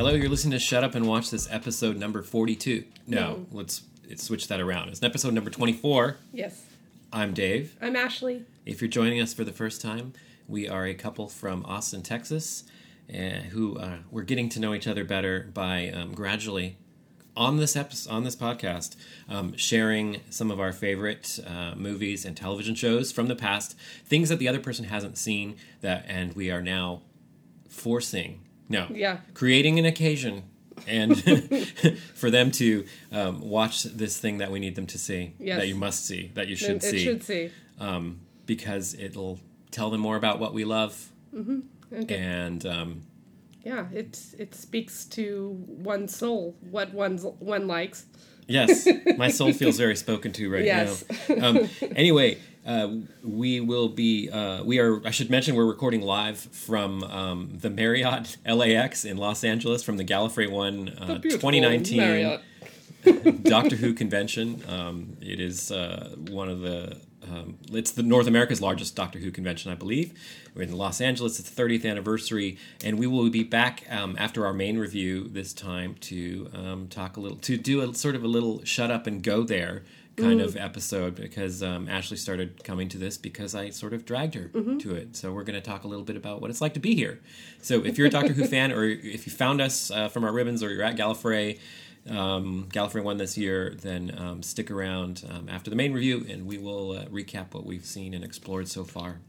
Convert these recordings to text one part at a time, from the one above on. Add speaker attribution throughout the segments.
Speaker 1: Hello, you're listening to Shut Up and Watch This episode number 42. No,
Speaker 2: No.
Speaker 1: let's let's switch that around. It's episode number 24.
Speaker 2: Yes.
Speaker 1: I'm Dave.
Speaker 2: I'm Ashley.
Speaker 1: If you're joining us for the first time, we are a couple from Austin, Texas, uh, who uh, we're getting to know each other better by um, gradually on this episode, on this podcast, um, sharing some of our favorite uh, movies and television shows from the past, things that the other person hasn't seen that, and we are now forcing, no,
Speaker 2: Yeah.
Speaker 1: creating an occasion. and for them to um, watch this thing that we need them to see,
Speaker 2: Yes.
Speaker 1: that you must see, that you should
Speaker 2: it
Speaker 1: see
Speaker 2: should see.
Speaker 1: um, because it'll tell them more about what we love
Speaker 2: Okay.
Speaker 1: and um,
Speaker 2: Yeah, it it speaks to one's soul, what one's one likes.
Speaker 1: yes my soul feels very spoken to right
Speaker 2: Yes.
Speaker 1: now um, anyway uh, we will be uh, we are i should mention we're recording live from um, the marriott lax in los angeles from the gallifrey one uh,
Speaker 2: Beautiful
Speaker 1: 2019
Speaker 2: Marriott.
Speaker 1: Doctor Who convention. Um, it is uh, one of the. Um, it's the North America's largest Doctor Who convention, I believe. We're in Los Angeles. It's the 30th anniversary, and we will be back um, after our main review this time to um, talk a little, to do a sort of a little shut up and go there kind of episode because um, Ashley started coming to this because I sort of dragged her to it. So we're going to talk a little bit about what it's like to be here. So if you're a Doctor Who fan, or if you found us uh, from our ribbons, or you're at Gallifrey um, Gallifrey One this year, then um, stick around um, after the main review and we will uh, recap what we've seen and explored so far.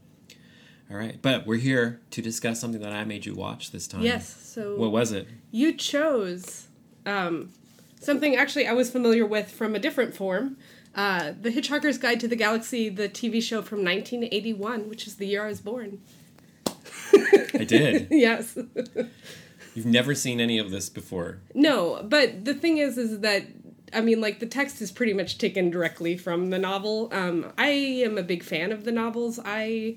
Speaker 1: All right, but we're here to discuss something that I made you watch this time.
Speaker 2: Yes. So
Speaker 1: What was it?
Speaker 2: you chose um, something actually I was familiar with from a different form. Uh, the Hitchhiker's Guide to the Galaxy, the TV show from 1981, which is the year I was born.
Speaker 1: I did.
Speaker 2: yes.
Speaker 1: You've never seen any of this before.
Speaker 2: No, but the thing is, is that I mean, like the text is pretty much taken directly from the novel. Um, I am a big fan of the novels. I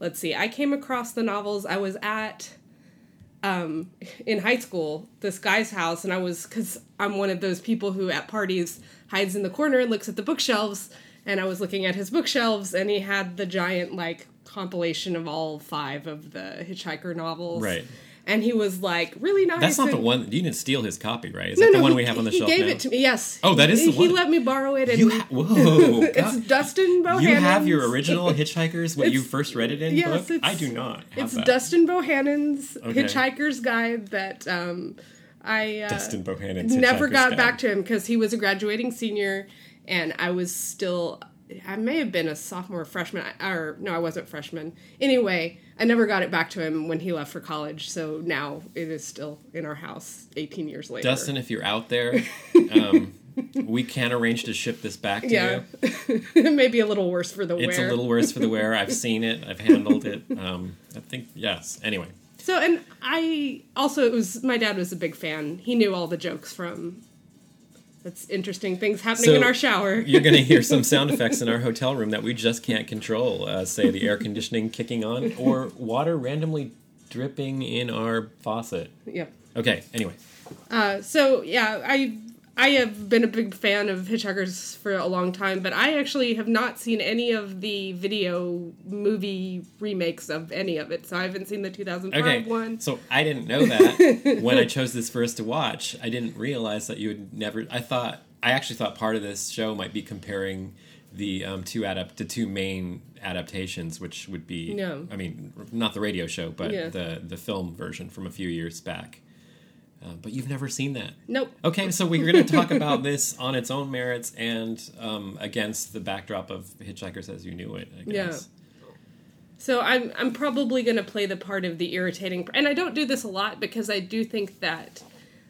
Speaker 2: let's see, I came across the novels. I was at um, in high school this guy's house, and I was because I'm one of those people who at parties hides in the corner and looks at the bookshelves. And I was looking at his bookshelves, and he had the giant like compilation of all five of the Hitchhiker novels.
Speaker 1: Right.
Speaker 2: And he was like really nice.
Speaker 1: That's not the one. You didn't steal his copy, right? Is that the one
Speaker 2: he,
Speaker 1: we have on the
Speaker 2: he
Speaker 1: shelf
Speaker 2: gave
Speaker 1: now?
Speaker 2: it to me. Yes.
Speaker 1: Oh, that is
Speaker 2: he,
Speaker 1: the
Speaker 2: He let me borrow it, and
Speaker 1: You ha- whoa!
Speaker 2: it's Dustin Bohannon.
Speaker 1: you have your original Hitchhikers, what you first read it in
Speaker 2: yes,
Speaker 1: book? I do not. Have
Speaker 2: It's
Speaker 1: that.
Speaker 2: Dustin Bohannon's
Speaker 1: Okay.
Speaker 2: Hitchhiker's Guide that um, I uh,
Speaker 1: Dustin Bohannon's
Speaker 2: never got
Speaker 1: Guide.
Speaker 2: back to him because he was a graduating senior, and I was still. I may have been a sophomore, freshman, or no, I wasn't freshman. Anyway, I never got it back to him when he left for college. So now it is still in our house, 18 years later.
Speaker 1: Dustin, if you're out there, um, we can arrange to ship this back to
Speaker 2: Yeah,
Speaker 1: you.
Speaker 2: it may be a little worse for the
Speaker 1: It's
Speaker 2: wear.
Speaker 1: a little worse for the wearer. I've seen it. I've handled it. Um, I think yes. Anyway,
Speaker 2: So, and I also, it was my dad was a big fan. He knew all the jokes from. That's interesting things happening
Speaker 1: So,
Speaker 2: in our shower.
Speaker 1: you're going to hear some sound effects in our hotel room that we just can't control. Uh, say the air conditioning kicking on or water randomly dripping in our faucet.
Speaker 2: Yep.
Speaker 1: Okay. Anyway,
Speaker 2: Uh, so yeah, I I have been a big fan of Hitchhikers for a long time, but I actually have not seen any of the video movie remakes of any of it. So I haven't seen the 2005
Speaker 1: okay.
Speaker 2: one.
Speaker 1: So I didn't know that when I chose this for us to watch. I didn't realize that you would never. I thought I actually thought part of this show might be comparing the um, two adapt the two main adaptations, which would be
Speaker 2: No.
Speaker 1: I mean not the radio show, but
Speaker 2: Yeah.
Speaker 1: the the film version from a few years back. Uh, but you've never seen that.
Speaker 2: Nope.
Speaker 1: Okay, so we're going to talk about this on its own merits and um, against the backdrop of Hitchhikers as You Knew It. I
Speaker 2: Yeah. So I'm I'm probably going to play the part of the irritating, and I don't do this a lot because I do think that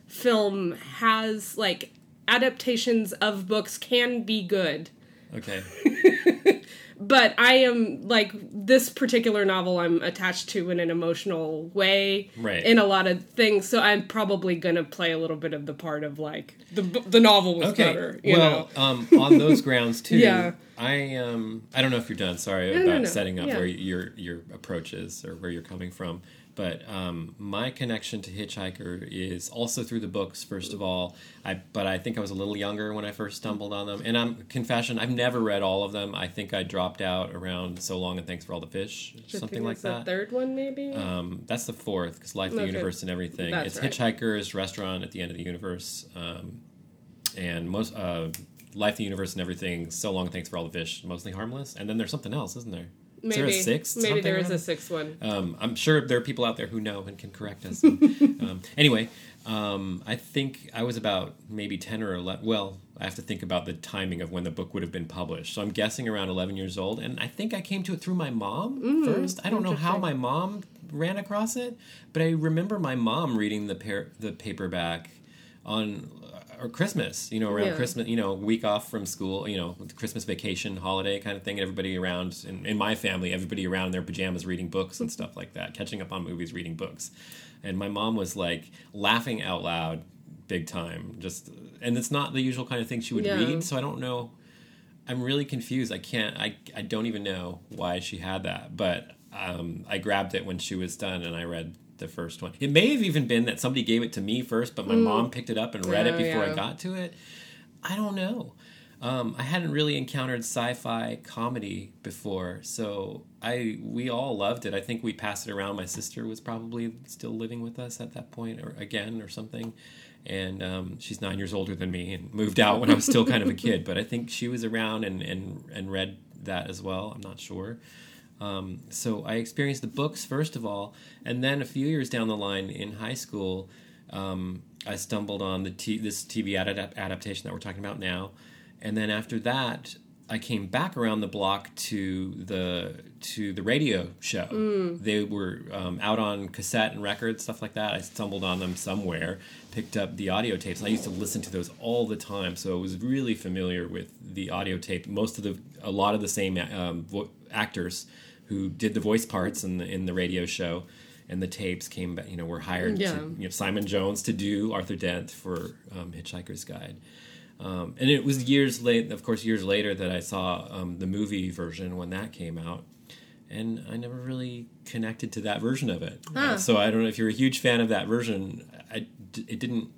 Speaker 2: film has like adaptations of books can be good.
Speaker 1: Okay.
Speaker 2: But I am like this particular novel I'm attached to in an emotional way
Speaker 1: Right.
Speaker 2: in a lot of things, so I'm probably going to play a little bit of the part of like the the novel was
Speaker 1: Okay.
Speaker 2: better, you
Speaker 1: well, um, on those grounds too.
Speaker 2: Yeah.
Speaker 1: I um I don't know if you're done. Sorry
Speaker 2: No,
Speaker 1: about
Speaker 2: no, no.
Speaker 1: setting up
Speaker 2: Yeah.
Speaker 1: where your your approach is or where you're coming from. But um, my connection to Hitchhiker is also through the books. First of all, I but I think I was a little younger when I first stumbled on them. And I'm confession, I've never read all of them. I think I dropped out around So Long and Thanks for All the Fish, something like that.
Speaker 2: The third one, maybe.
Speaker 1: Um, that's the fourth because Life, the Universe, and everything.
Speaker 2: That's
Speaker 1: it's
Speaker 2: right.
Speaker 1: Hitchhiker's Restaurant at the End of the Universe, um, and most uh, Life, the Universe, and everything. So long, and thanks for all the fish. Mostly harmless, and then there's something else, isn't there?
Speaker 2: Maybe
Speaker 1: Is there a sixth?
Speaker 2: Maybe there is a sixth one.
Speaker 1: Um, I'm sure there are people out there who know and can correct us. um, anyway, um, I think I was about maybe 10 or 11. Well, I have to think about the timing of when the book would have been published. So I'm guessing around 11 years old. And I think I came to it through my mom first. I don't know how my mom ran across it, but I remember my mom reading the, par- the paperback on or Christmas, you know, around
Speaker 2: Yeah.
Speaker 1: Christmas, you know, week off from school, you know, Christmas vacation, holiday kind of thing. Everybody around, in, in my family, everybody around in their pajamas reading books and stuff like that, catching up on movies, reading books. And my mom was like laughing out loud big time. Just, and it's not the usual kind of thing she would
Speaker 2: Yeah.
Speaker 1: read. So I don't know. I'm really confused. I can't, I, I don't even know why she had that. But um, I grabbed it when she was done and I read the first one. It may have even been that somebody gave it to me first, but my mom picked it up and read it
Speaker 2: Oh,
Speaker 1: before I got to it. I don't know. Um, I hadn't really encountered sci-fi comedy before, so I we all loved it. I think we passed it around. My sister was probably still living with us at that point, or again, or something. And um, she's nine years older than me, and moved out when I was still kind of a kid. But I think she was around and and and read that as well. I'm not sure. Um, so I experienced the books first of all, and then a few years down the line in high school, um, I stumbled on the t- this TV adap- adaptation that we're talking about now, and then after that, I came back around the block to the to the radio show. They were um, out on cassette and records, stuff like that. I stumbled on them somewhere, picked up the audio tapes, and I used to listen to those all the time. So I was really familiar with the audio tape. Most of the a lot of the same um, vo- actors who did the voice parts in the in the radio show. And the tapes came back, you know, were hired
Speaker 2: Yeah.
Speaker 1: to you know, Simon Jones to do Arthur Dent for um, Hitchhiker's Guide. Um, and it was years late, of course, years later that I saw um, the movie version when that came out, and I never really connected to that version of it. Uh, so I don't know if you're a huge fan of that version. I, it didn't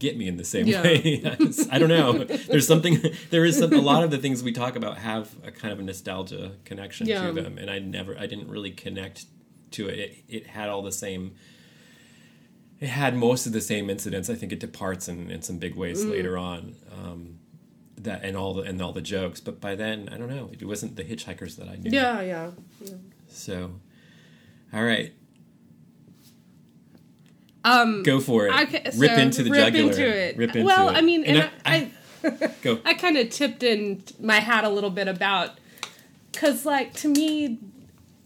Speaker 1: get me in the same
Speaker 2: Yeah.
Speaker 1: way. I don't know. There's something. There is some, a lot of the things we talk about have a kind of a nostalgia connection
Speaker 2: Yeah.
Speaker 1: to them, and I never. I didn't really connect to it. It, it had all the same it had most of the same incidents. I think it departs in, in some big ways
Speaker 2: Mm.
Speaker 1: later on. Um, that and all the and all the jokes, but by then I don't know. It wasn't the hitchhikers that I knew.
Speaker 2: Yeah, yeah.
Speaker 1: So, all right,
Speaker 2: Um,
Speaker 1: go for it.
Speaker 2: Okay,
Speaker 1: rip
Speaker 2: so
Speaker 1: into the jugular.
Speaker 2: rip
Speaker 1: jugular.
Speaker 2: into it.
Speaker 1: Rip into
Speaker 2: well,
Speaker 1: it.
Speaker 2: I mean, and, I, I,
Speaker 1: go.
Speaker 2: I kind of tipped in my hat a little bit about because, like, to me,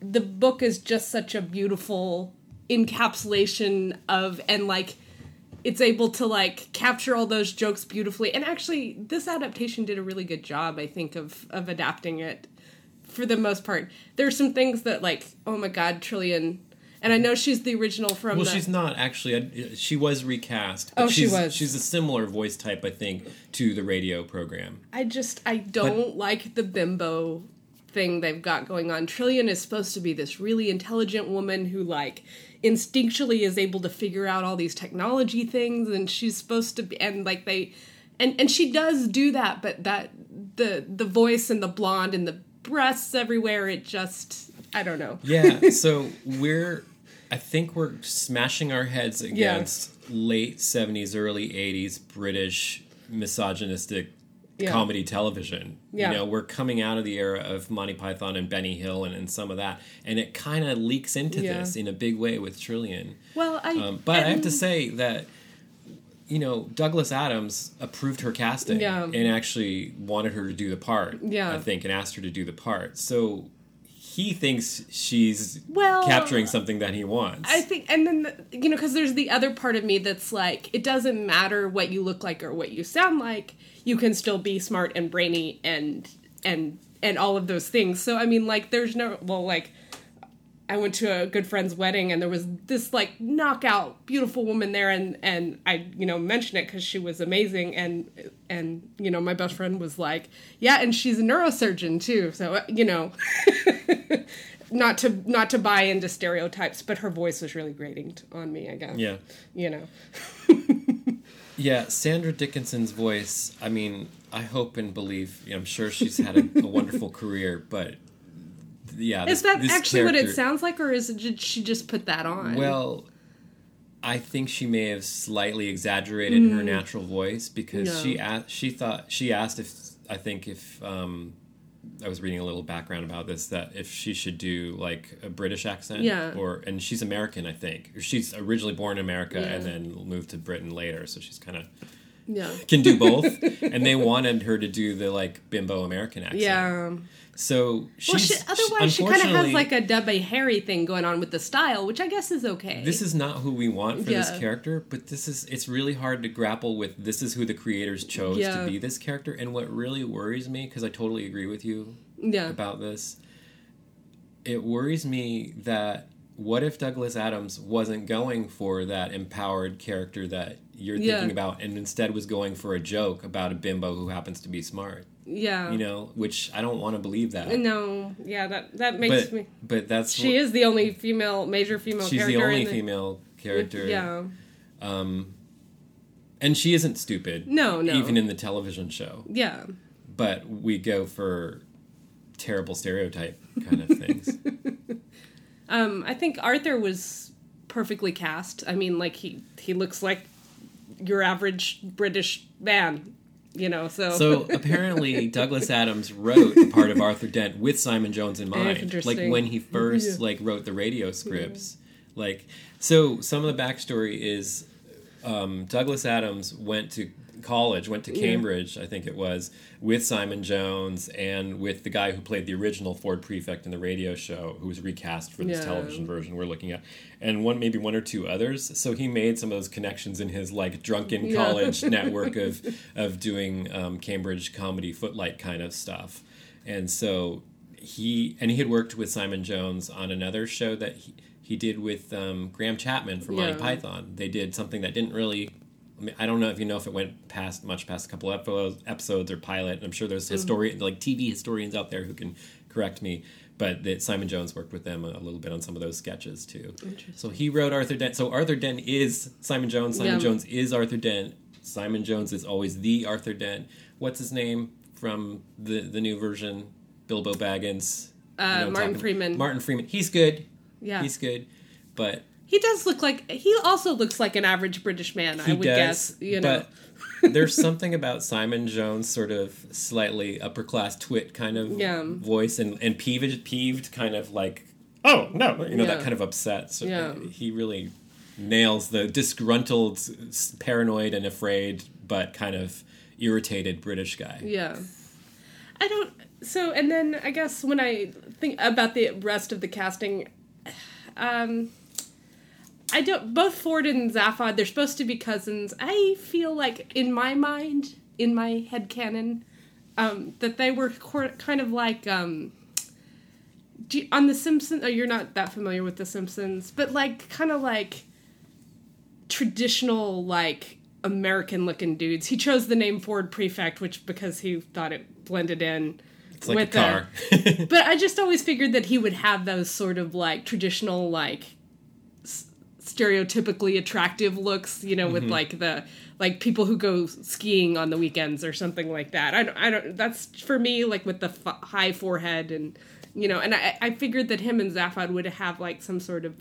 Speaker 2: the book is just such a beautiful encapsulation of and like it's able to like capture all those jokes beautifully. And actually, this adaptation did a really good job, I think, of of adapting it for the most part. There's some things that like, oh my god, Trillian. And I know she's the original from
Speaker 1: Well,
Speaker 2: the,
Speaker 1: she's not actually. I- She was recast. but
Speaker 2: Oh, she
Speaker 1: she's,
Speaker 2: was.
Speaker 1: She's a similar voice type, I think, to the radio program.
Speaker 2: I just I don't like the bimbo thing they've got going on. Trillian is supposed to be this really intelligent woman who like instinctually is able to figure out all these technology things and she's supposed to be and like they and and she does do that but that the the voice and the blonde and the breasts everywhere it just I don't know.
Speaker 1: Yeah, so we're I think we're smashing our heads against late 70s early 80s British misogynistic
Speaker 2: Yeah.
Speaker 1: comedy television.
Speaker 2: Yeah.
Speaker 1: You know, we're coming out of the era of Monty Python and Benny Hill and, and some of that and it kind of leaks into
Speaker 2: Yeah.
Speaker 1: this in a big way with Trillian.
Speaker 2: Well, I
Speaker 1: Um, but I have to say that you know Douglas Adams approved her casting
Speaker 2: Yeah.
Speaker 1: and actually wanted her to do the part.
Speaker 2: Yeah.
Speaker 1: I think, and asked her to do the part. So he thinks she's
Speaker 2: Well,
Speaker 1: capturing something that he wants.
Speaker 2: I think, and then the, you know, because there's the other part of me that's like, it doesn't matter what you look like or what you sound like. You can still be smart and brainy and and and all of those things. So I mean, like, there's no well, like, I went to a good friend's wedding and there was this like knockout beautiful woman there, and and I you know mentioned it because she was amazing, and and you know my best friend was like, yeah, and she's a neurosurgeon too, so uh, you know. not to not to buy into stereotypes, but her voice was really grating on me. I guess.
Speaker 1: Yeah.
Speaker 2: You know.
Speaker 1: Yeah, Sandra Dickinson's voice. I mean, I hope and believe. I'm sure she's had a, a wonderful career, but yeah,
Speaker 2: Is
Speaker 1: this-
Speaker 2: that
Speaker 1: this
Speaker 2: actually what it sounds like, or is it did she just put that on?
Speaker 1: Well, I think she may have slightly exaggerated her natural voice because
Speaker 2: Mm. No.
Speaker 1: she asked, she thought she asked if I think if um, I was reading a little background about this that if she should do like a British accent
Speaker 2: Yeah.
Speaker 1: or and she's American I think she's originally born in America
Speaker 2: Yeah.
Speaker 1: and then moved to Britain later so she's kind of
Speaker 2: yeah.
Speaker 1: can do both and they wanted her to do the like bimbo American accent
Speaker 2: Yeah.
Speaker 1: So she's
Speaker 2: Well, she, otherwise she kind of has like a Debbie Harry thing going on with the style, which I guess is okay.
Speaker 1: this is not who we want for this character but this is it's really hard to grapple with this is who the creators chose
Speaker 2: Yeah.
Speaker 1: to be this character and what really worries me because i totally agree with you
Speaker 2: yeah.
Speaker 1: about this it worries me that what if douglas adams wasn't going for that empowered character that you're
Speaker 2: Yeah.
Speaker 1: thinking about and instead was going for a joke about a bimbo who happens to be smart
Speaker 2: yeah.
Speaker 1: you know which i don't want to believe that
Speaker 2: No, yeah, that that makes
Speaker 1: but
Speaker 2: me.
Speaker 1: but that's
Speaker 2: She is the only female, major female character.
Speaker 1: she's the only
Speaker 2: the,
Speaker 1: female character
Speaker 2: Yeah.
Speaker 1: Um, and she isn't stupid.
Speaker 2: No, no.
Speaker 1: Even in the television show.
Speaker 2: Yeah.
Speaker 1: But we go for terrible stereotype kind of things.
Speaker 2: Um, I think Arthur was perfectly cast. I mean, like he he looks like your average British man, you know. So,
Speaker 1: so apparently Douglas Adams wrote the part of Arthur Dent with Simon Jones in mind. Like when he first
Speaker 2: Yeah.
Speaker 1: like wrote the radio scripts. Like so some of the backstory is um, Douglas Adams went to college, went to Cambridge, I think it was, with Simon Jones and with the guy who played the original Ford Prefect in the radio show, who was recast for this
Speaker 2: Yeah.
Speaker 1: television version we're looking at, and one maybe one or two others. So he made some of those connections in his like drunken
Speaker 2: Yeah.
Speaker 1: college network of of doing um, Cambridge comedy footlight kind of stuff, and so he and he had worked with Simon Jones on another show that he, he did with um, Graham Chapman from Monty
Speaker 2: Yeah.
Speaker 1: Python. They did something that didn't really. I, mean, I don't know if you know if it went past much past a couple episodes, episodes or pilot. I'm sure there's historian like TV historians out there who can correct me. But that Simon Jones worked with them a, a little bit on some of those sketches too. So he wrote Arthur Dent. So Arthur Dent is Simon Jones. Simon
Speaker 2: Yeah.
Speaker 1: Jones is Arthur Dent. Simon Jones is always the Arthur Dent. What's his name from the the new version? Bilbo Baggins. You
Speaker 2: Uh,
Speaker 1: know
Speaker 2: Martin
Speaker 1: talking-
Speaker 2: Freeman.
Speaker 1: Martin Freeman. He's good.
Speaker 2: yeah,
Speaker 1: He's good. But
Speaker 2: he does look like he also looks like an average British man.
Speaker 1: he
Speaker 2: I would
Speaker 1: does.
Speaker 2: guess. You know.
Speaker 1: But there's something about Simon Jones' sort of slightly upper class twit kind of
Speaker 2: Yeah.
Speaker 1: voice and and peeved peeved kind of like oh no you know that kind of upset. So
Speaker 2: Yeah.
Speaker 1: he really nails the disgruntled, paranoid and afraid, but kind of irritated British guy.
Speaker 2: Yeah. I don't. So, and then I guess when I think about the rest of the casting, um, I don't. Both Ford and Zaphod, they're supposed to be cousins. I feel like, in my mind, in my head canon, um, that they were cor- kind of like. Um, you- on The Simpsons, oh, you're not that familiar with The Simpsons, but like, kind of like traditional, like, American looking dudes. He chose the name Ford Prefect, which because he thought it blended in
Speaker 1: like
Speaker 2: with
Speaker 1: a car.
Speaker 2: the. But I just always figured that he would have those sort of like traditional, like stereotypically attractive looks, you know,
Speaker 1: Mm-hmm.
Speaker 2: with like the like people who go skiing on the weekends or something like that. I don't, I don't. That's for me, like with the f- high forehead and you know, and I, I figured that him and Zaphod would have like some sort of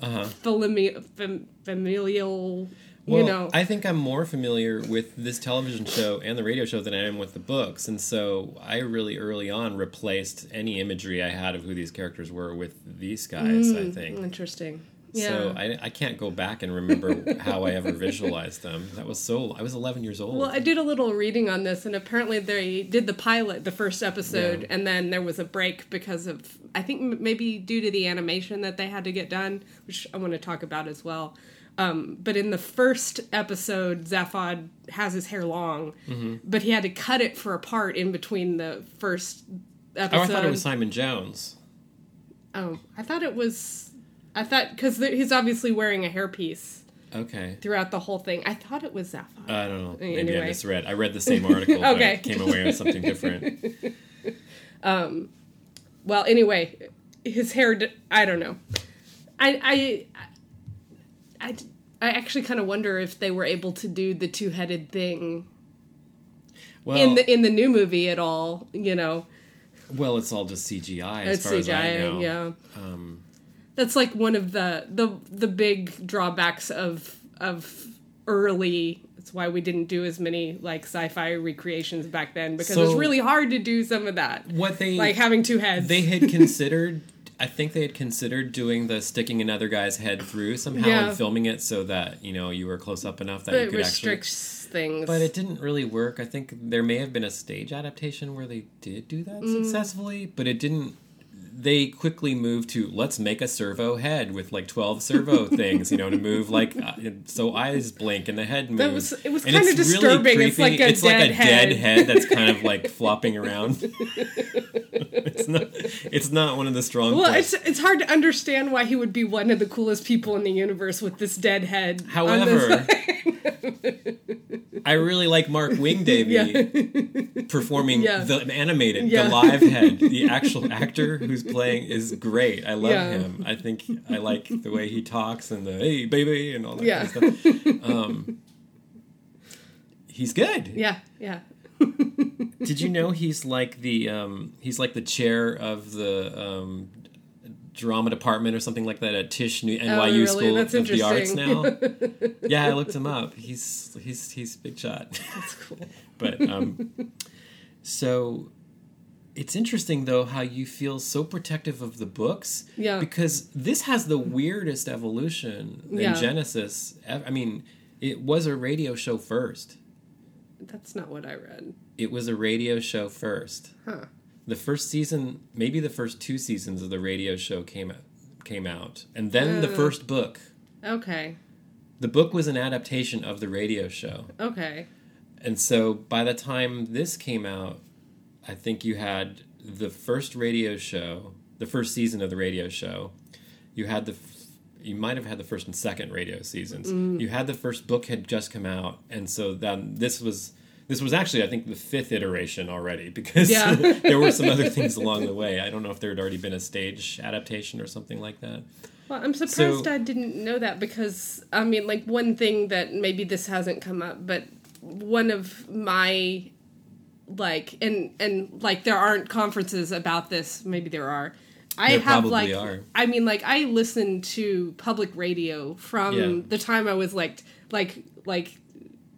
Speaker 1: uh-huh.
Speaker 2: famili- fam- familial,
Speaker 1: Well,
Speaker 2: you know.
Speaker 1: I think I'm more familiar with this television show and the radio show than I am with the books, and so I really early on replaced any imagery I had of who these characters were with these guys. I think.
Speaker 2: Interesting. Yeah.
Speaker 1: So I, I can't go back and remember how I ever visualized them. That was so I was 11 years old.
Speaker 2: Well, I did a little reading on this, and apparently they did the pilot, the first episode,
Speaker 1: Yeah.
Speaker 2: and then there was a break because of, I think maybe due to the animation that they had to get done, which I want to talk about as well. Um, but in the first episode, Zaphod has his hair long,
Speaker 1: Mm-hmm.
Speaker 2: but he had to cut it for a part in between the first episode.
Speaker 1: oh, I thought it was Simon Jones.
Speaker 2: Oh, I thought it was. I thought because he's obviously wearing a hairpiece
Speaker 1: Okay.
Speaker 2: throughout the whole thing. I thought it was Zaphod.
Speaker 1: I don't know. Maybe I
Speaker 2: Anyway.
Speaker 1: misread. I read the same article, but
Speaker 2: Okay.
Speaker 1: I came away with something different.
Speaker 2: um, well, anyway, his hair. d- I don't know. I I I, I actually kind of wonder if they were able to do the two headed thing
Speaker 1: Well,
Speaker 2: in the in the new movie at all. You know,
Speaker 1: well, it's all just CGI as
Speaker 2: it's
Speaker 1: far as I
Speaker 2: CGI.
Speaker 1: know.
Speaker 2: Yeah,
Speaker 1: Um,
Speaker 2: that's like one of the the the big drawbacks of of early. That's why we didn't do as many like sci-fi recreations back then because it's
Speaker 1: So-
Speaker 2: really hard to do some of that,
Speaker 1: what they
Speaker 2: like having two heads.
Speaker 1: they had considered I think they had considered doing the sticking another guy's head through somehow
Speaker 2: Yeah.
Speaker 1: and filming it so that you know you were close up enough that
Speaker 2: but
Speaker 1: you
Speaker 2: it
Speaker 1: could actually
Speaker 2: restricts things.
Speaker 1: but it didn't really work i think there may have been a stage adaptation where they did do that
Speaker 2: Mm.
Speaker 1: successfully but it didn't they quickly moved to let's make a servo head with like 12 servo things you know to move like uh, so eyes blink and the head moves
Speaker 2: That was- it was
Speaker 1: And it's really
Speaker 2: disturbing. It's
Speaker 1: creepy.
Speaker 2: like a
Speaker 1: it's like
Speaker 2: dead
Speaker 1: a dead
Speaker 2: head.
Speaker 1: head that's kind of like flopping around it's not it's not one of the strong
Speaker 2: well,
Speaker 1: points.
Speaker 2: it's it's hard to understand why he would be one of the coolest people in the universe with this dead head.
Speaker 1: However, I really like Mark Wing-Davey performing
Speaker 2: Yeah.
Speaker 1: the animated,
Speaker 2: Yeah.
Speaker 1: the live head. The actual actor who's playing is great. I love
Speaker 2: Yeah.
Speaker 1: him. I think I like the way he talks and the hey baby and all that
Speaker 2: Yeah.
Speaker 1: kind of stuff. Um, he's good.
Speaker 2: yeah, yeah.
Speaker 1: Did you know he's like the um, he's like the chair of the um, drama department or something like that at Tisch New NYU
Speaker 2: Oh, really?
Speaker 1: School
Speaker 2: That's
Speaker 1: of the Arts now? yeah, I looked him up. He's he's he's big shot.
Speaker 2: That's cool.
Speaker 1: but um, so it's interesting though how you feel so protective of the books.
Speaker 2: Yeah.
Speaker 1: Because this has the weirdest evolution in
Speaker 2: Yeah.
Speaker 1: Genesis. I mean, it was a radio show first.
Speaker 2: That's not what I read.
Speaker 1: It was a radio show first.
Speaker 2: Huh.
Speaker 1: The first season, maybe the first two seasons of the radio show came out, came out, and then the first book.
Speaker 2: Okay.
Speaker 1: The book was an adaptation of the radio show.
Speaker 2: Okay.
Speaker 1: And so by the time this came out, I think you had the first radio show, the first season of the radio show. You had the, you might have had the first and second radio seasons.
Speaker 2: Mm.
Speaker 1: You had the first book had just come out, and so then this was this was actually I think the fifth iteration already because
Speaker 2: Yeah.
Speaker 1: there were some other things along the way. I don't know if there had already been a stage adaptation or something like that.
Speaker 2: Well, I'm surprised
Speaker 1: So-
Speaker 2: I didn't know that because I mean, like one thing that maybe this hasn't come up, but one of my like and and like there aren't conferences about this. Maybe there are. I
Speaker 1: There
Speaker 2: have like
Speaker 1: are.
Speaker 2: I mean like I listened to public radio from
Speaker 1: Yeah.
Speaker 2: the time I was like like like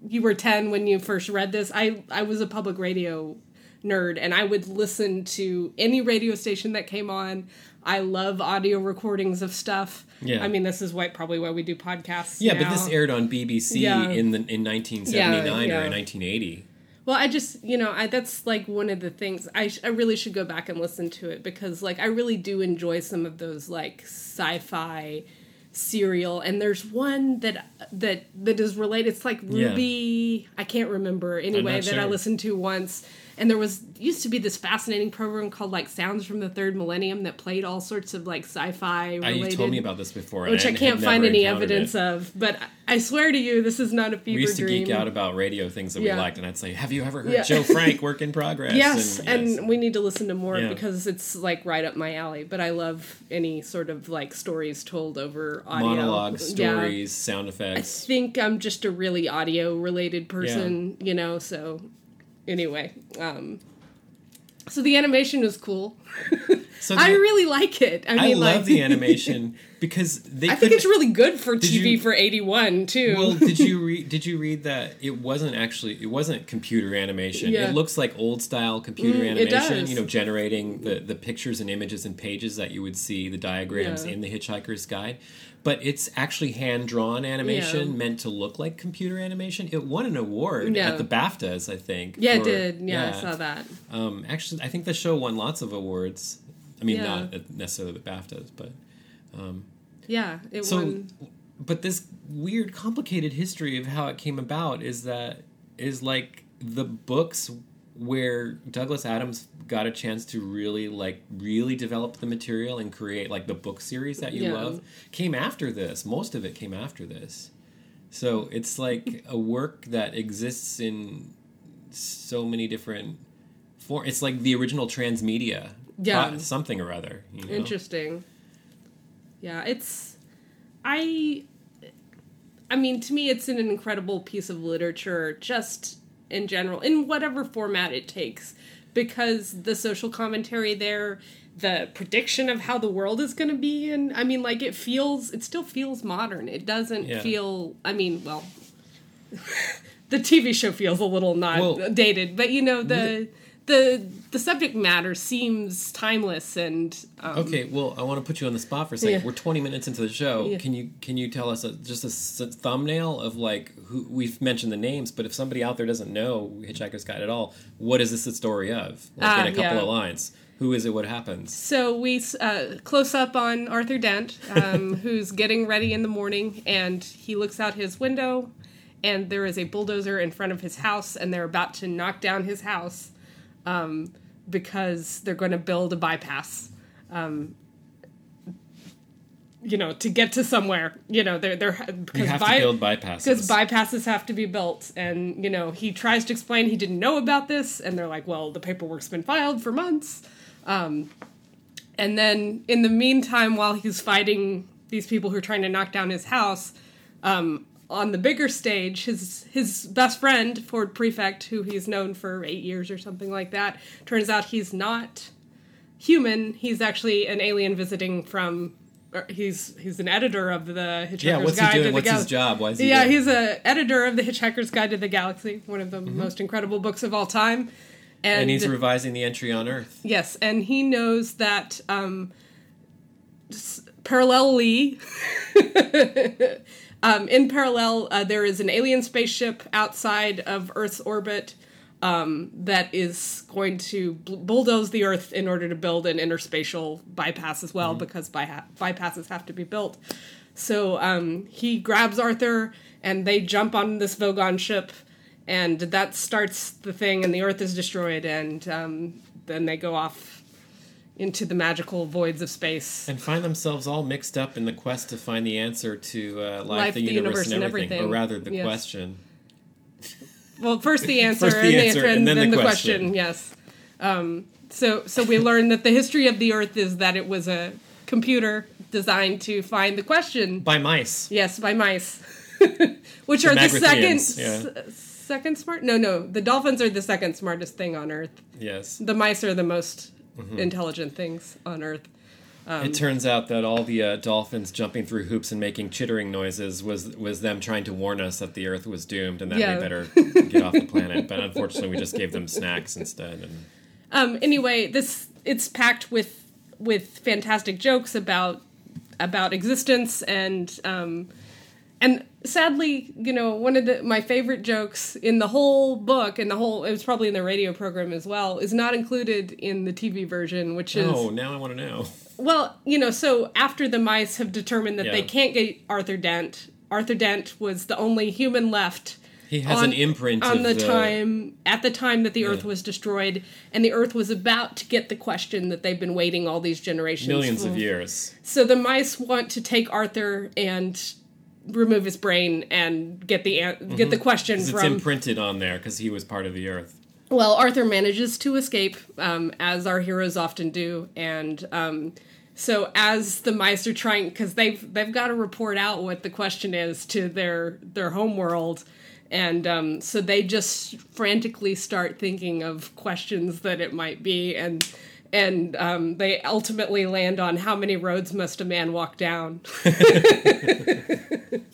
Speaker 2: you were 10 when you first read this. I I was a public radio nerd and I would listen to any radio station that came on. I love audio recordings of stuff.
Speaker 1: Yeah.
Speaker 2: I mean, this is why probably why we do podcasts.
Speaker 1: Yeah, but this aired on BBC
Speaker 2: Yeah.
Speaker 1: in the in 1979
Speaker 2: Yeah,
Speaker 1: or
Speaker 2: yeah.
Speaker 1: in 1980.
Speaker 2: Well, I just, you know, I that's like one of the things I sh- I really should go back and listen to it because like I really do enjoy some of those like sci-fi serial and there's one that that that is related. It's like
Speaker 1: Yeah.
Speaker 2: Ruby. I can't remember. Anyway that I listened to once and there was used to be this fascinating program called like Sounds from the Third Millennium that played all sorts of like sci-fi
Speaker 1: I,
Speaker 2: related
Speaker 1: you told me about this before,
Speaker 2: which I
Speaker 1: and
Speaker 2: can't find any evidence
Speaker 1: it.
Speaker 2: of but I swear to you this is not a fever dream.
Speaker 1: We used to
Speaker 2: dream
Speaker 1: geek out about radio things that we liked, and I'd say, "Have you ever heard
Speaker 2: Yeah.
Speaker 1: Joe Frank Work in Progress?"
Speaker 2: Yes, and,
Speaker 1: yes.
Speaker 2: we need to listen to more
Speaker 1: Yeah.
Speaker 2: because it's like right up my alley. But I love any sort of like stories told over audio.
Speaker 1: monologue
Speaker 2: Yeah.
Speaker 1: stories, sound effects.
Speaker 2: I think I'm just a really audio related person, you know, so anyway. Um so the animation is cool.
Speaker 1: So
Speaker 2: I really like it. I mean, I
Speaker 1: love
Speaker 2: like
Speaker 1: the animation because they.
Speaker 2: I think it's really good for TV
Speaker 1: you-
Speaker 2: for 81 too.
Speaker 1: Well, did you read? Did you read that it wasn't actually it wasn't computer animation.
Speaker 2: Yeah.
Speaker 1: It looks like old style computer
Speaker 2: Mm,
Speaker 1: animation. You know, generating the the pictures and images and pages that you would see the diagrams
Speaker 2: Yeah.
Speaker 1: in the Hitchhiker's Guide. But it's actually hand drawn animation
Speaker 2: Yeah.
Speaker 1: meant to look like computer animation. It won an award at the BAFTAs, I think.
Speaker 2: yeah, it did. Yeah, I saw that.
Speaker 1: Um, actually, I think the show won lots of awards. I mean, not necessarily the BAFTAs, but
Speaker 2: Yeah, it
Speaker 1: so
Speaker 2: won.
Speaker 1: but this weird complicated history of how it came about is that is like the books where Douglas Adams got a chance to really like really develop the material and create like the book series that you
Speaker 2: Yeah.
Speaker 1: love came after this most of it came after this so it's like a work that exists in so many different forms. it's like the original transmedia
Speaker 2: Yeah.
Speaker 1: something or other. You know?
Speaker 2: Interesting. Yeah, it's I I mean, to me it's an incredible piece of literature just in general in whatever format it takes because the social commentary there the prediction of how the world is going to be and I mean like it feels it still feels modern. It doesn't
Speaker 1: Yeah.
Speaker 2: feel I mean, well the TV show feels a little not
Speaker 1: Well-
Speaker 2: dated, but you know the the the subject matter seems timeless and um,
Speaker 1: Okay, well, I want to put you on the spot for a second.
Speaker 2: Yeah.
Speaker 1: We're 20 minutes into the show.
Speaker 2: Yeah.
Speaker 1: Can you can you tell us a, just a s- thumbnail of like who we've mentioned the names, but if somebody out there doesn't know Hitchhiker's Guide at all, what is this the story of? Like
Speaker 2: Ah,
Speaker 1: in a couple
Speaker 2: yeah.
Speaker 1: of lines. Who is it? What happens?
Speaker 2: So we uh, close up on Arthur Dent, um, who's getting ready in the morning, and he looks out his window, and there is a bulldozer in front of his house, and they're about to knock down his house um, because they're going to build a bypass. Um, you know, to get to somewhere. You know, they're they're
Speaker 1: You
Speaker 2: because
Speaker 1: have
Speaker 2: by,
Speaker 1: to build bypasses.
Speaker 2: because bypasses have to be built and you know he tries to explain he didn't know about this and they're like well the paperwork's been filed for months um, and then in the meantime while he's fighting these people who are trying to knock down his house um, on the bigger stage his his best friend ford prefect who he's known for eight years or something like that turns out he's not human he's actually an alien visiting from he's he's an editor of the Hitchhiker's
Speaker 1: yeah, what's
Speaker 2: Guide
Speaker 1: he
Speaker 2: to
Speaker 1: doing?
Speaker 2: the
Speaker 1: What's his
Speaker 2: Galaxy.
Speaker 1: job? Why is he
Speaker 2: Yeah,
Speaker 1: there?
Speaker 2: he's a editor of the Hitchhiker's Guide to the Galaxy, one of the most incredible books of all time. And,
Speaker 1: and he's revising the entry on Earth.
Speaker 2: yes, and he knows that um, parallelly, um, in parallel, uh, there is an alien spaceship outside of Earth's orbit um, that is going to bl- bulldoze the Earth in order to build an interspatial bypass as well, because by- bypasses have to be built. So um, he grabs Arthur, and they jump on this Vogon ship, and that starts the thing, and the Earth is destroyed, and um, then they go off into the magical voids of space.
Speaker 1: And find themselves all mixed up in the quest to find the answer to uh, life, the, universe, and, everything. Or rather, the
Speaker 2: Yes.
Speaker 1: question.
Speaker 2: Well, first the answer,
Speaker 1: First the
Speaker 2: and,
Speaker 1: answer,
Speaker 2: the,
Speaker 1: and then the
Speaker 2: question.
Speaker 1: question.
Speaker 2: Yes. Um, so, so we learn that the history of the Earth is that it was a computer designed to find the question.
Speaker 1: By mice.
Speaker 2: Yes, by mice, which are the second
Speaker 1: yeah.
Speaker 2: s- second smart. No, no, the dolphins are the second smartest thing on Earth.
Speaker 1: Yes.
Speaker 2: The mice are the most
Speaker 1: Mm-hmm.
Speaker 2: intelligent things on Earth. Um,
Speaker 1: it turns out that all the uh, dolphins jumping through hoops and making chittering noises was was them trying to warn us that the Earth was doomed and that
Speaker 2: Yeah.
Speaker 1: we better get off the planet. But unfortunately, we just gave them snacks instead. And
Speaker 2: Um, anyway, this it's packed with with fantastic jokes about about existence and um, and sadly, you know, one of the my favorite jokes in the whole book and the whole it was probably in the radio program as well is not included in the TV version, which is
Speaker 1: oh, now I want to know.
Speaker 2: well, you know, so after the mice have determined that they can't get Arthur Dent, Arthur Dent was the only human left.
Speaker 1: He has an imprint
Speaker 2: on
Speaker 1: of
Speaker 2: the
Speaker 1: the-
Speaker 2: time at the time that the Earth was destroyed, and the Earth was about to get the question that they've been waiting all these generations.
Speaker 1: Millions
Speaker 2: for.
Speaker 1: of years.
Speaker 2: So the mice want to take Arthur and remove his brain and get the an- get the question
Speaker 1: 'Cause It's
Speaker 2: from
Speaker 1: imprinted on there because he was part of the Earth.
Speaker 2: well, Arthur manages to escape, um, as our heroes often do, and um, so as the mice are trying, because they've they've got to report out what the question is to their their home world, and um, so they just frantically start thinking of questions that it might be, and and um, they ultimately land on how many roads must a man walk down,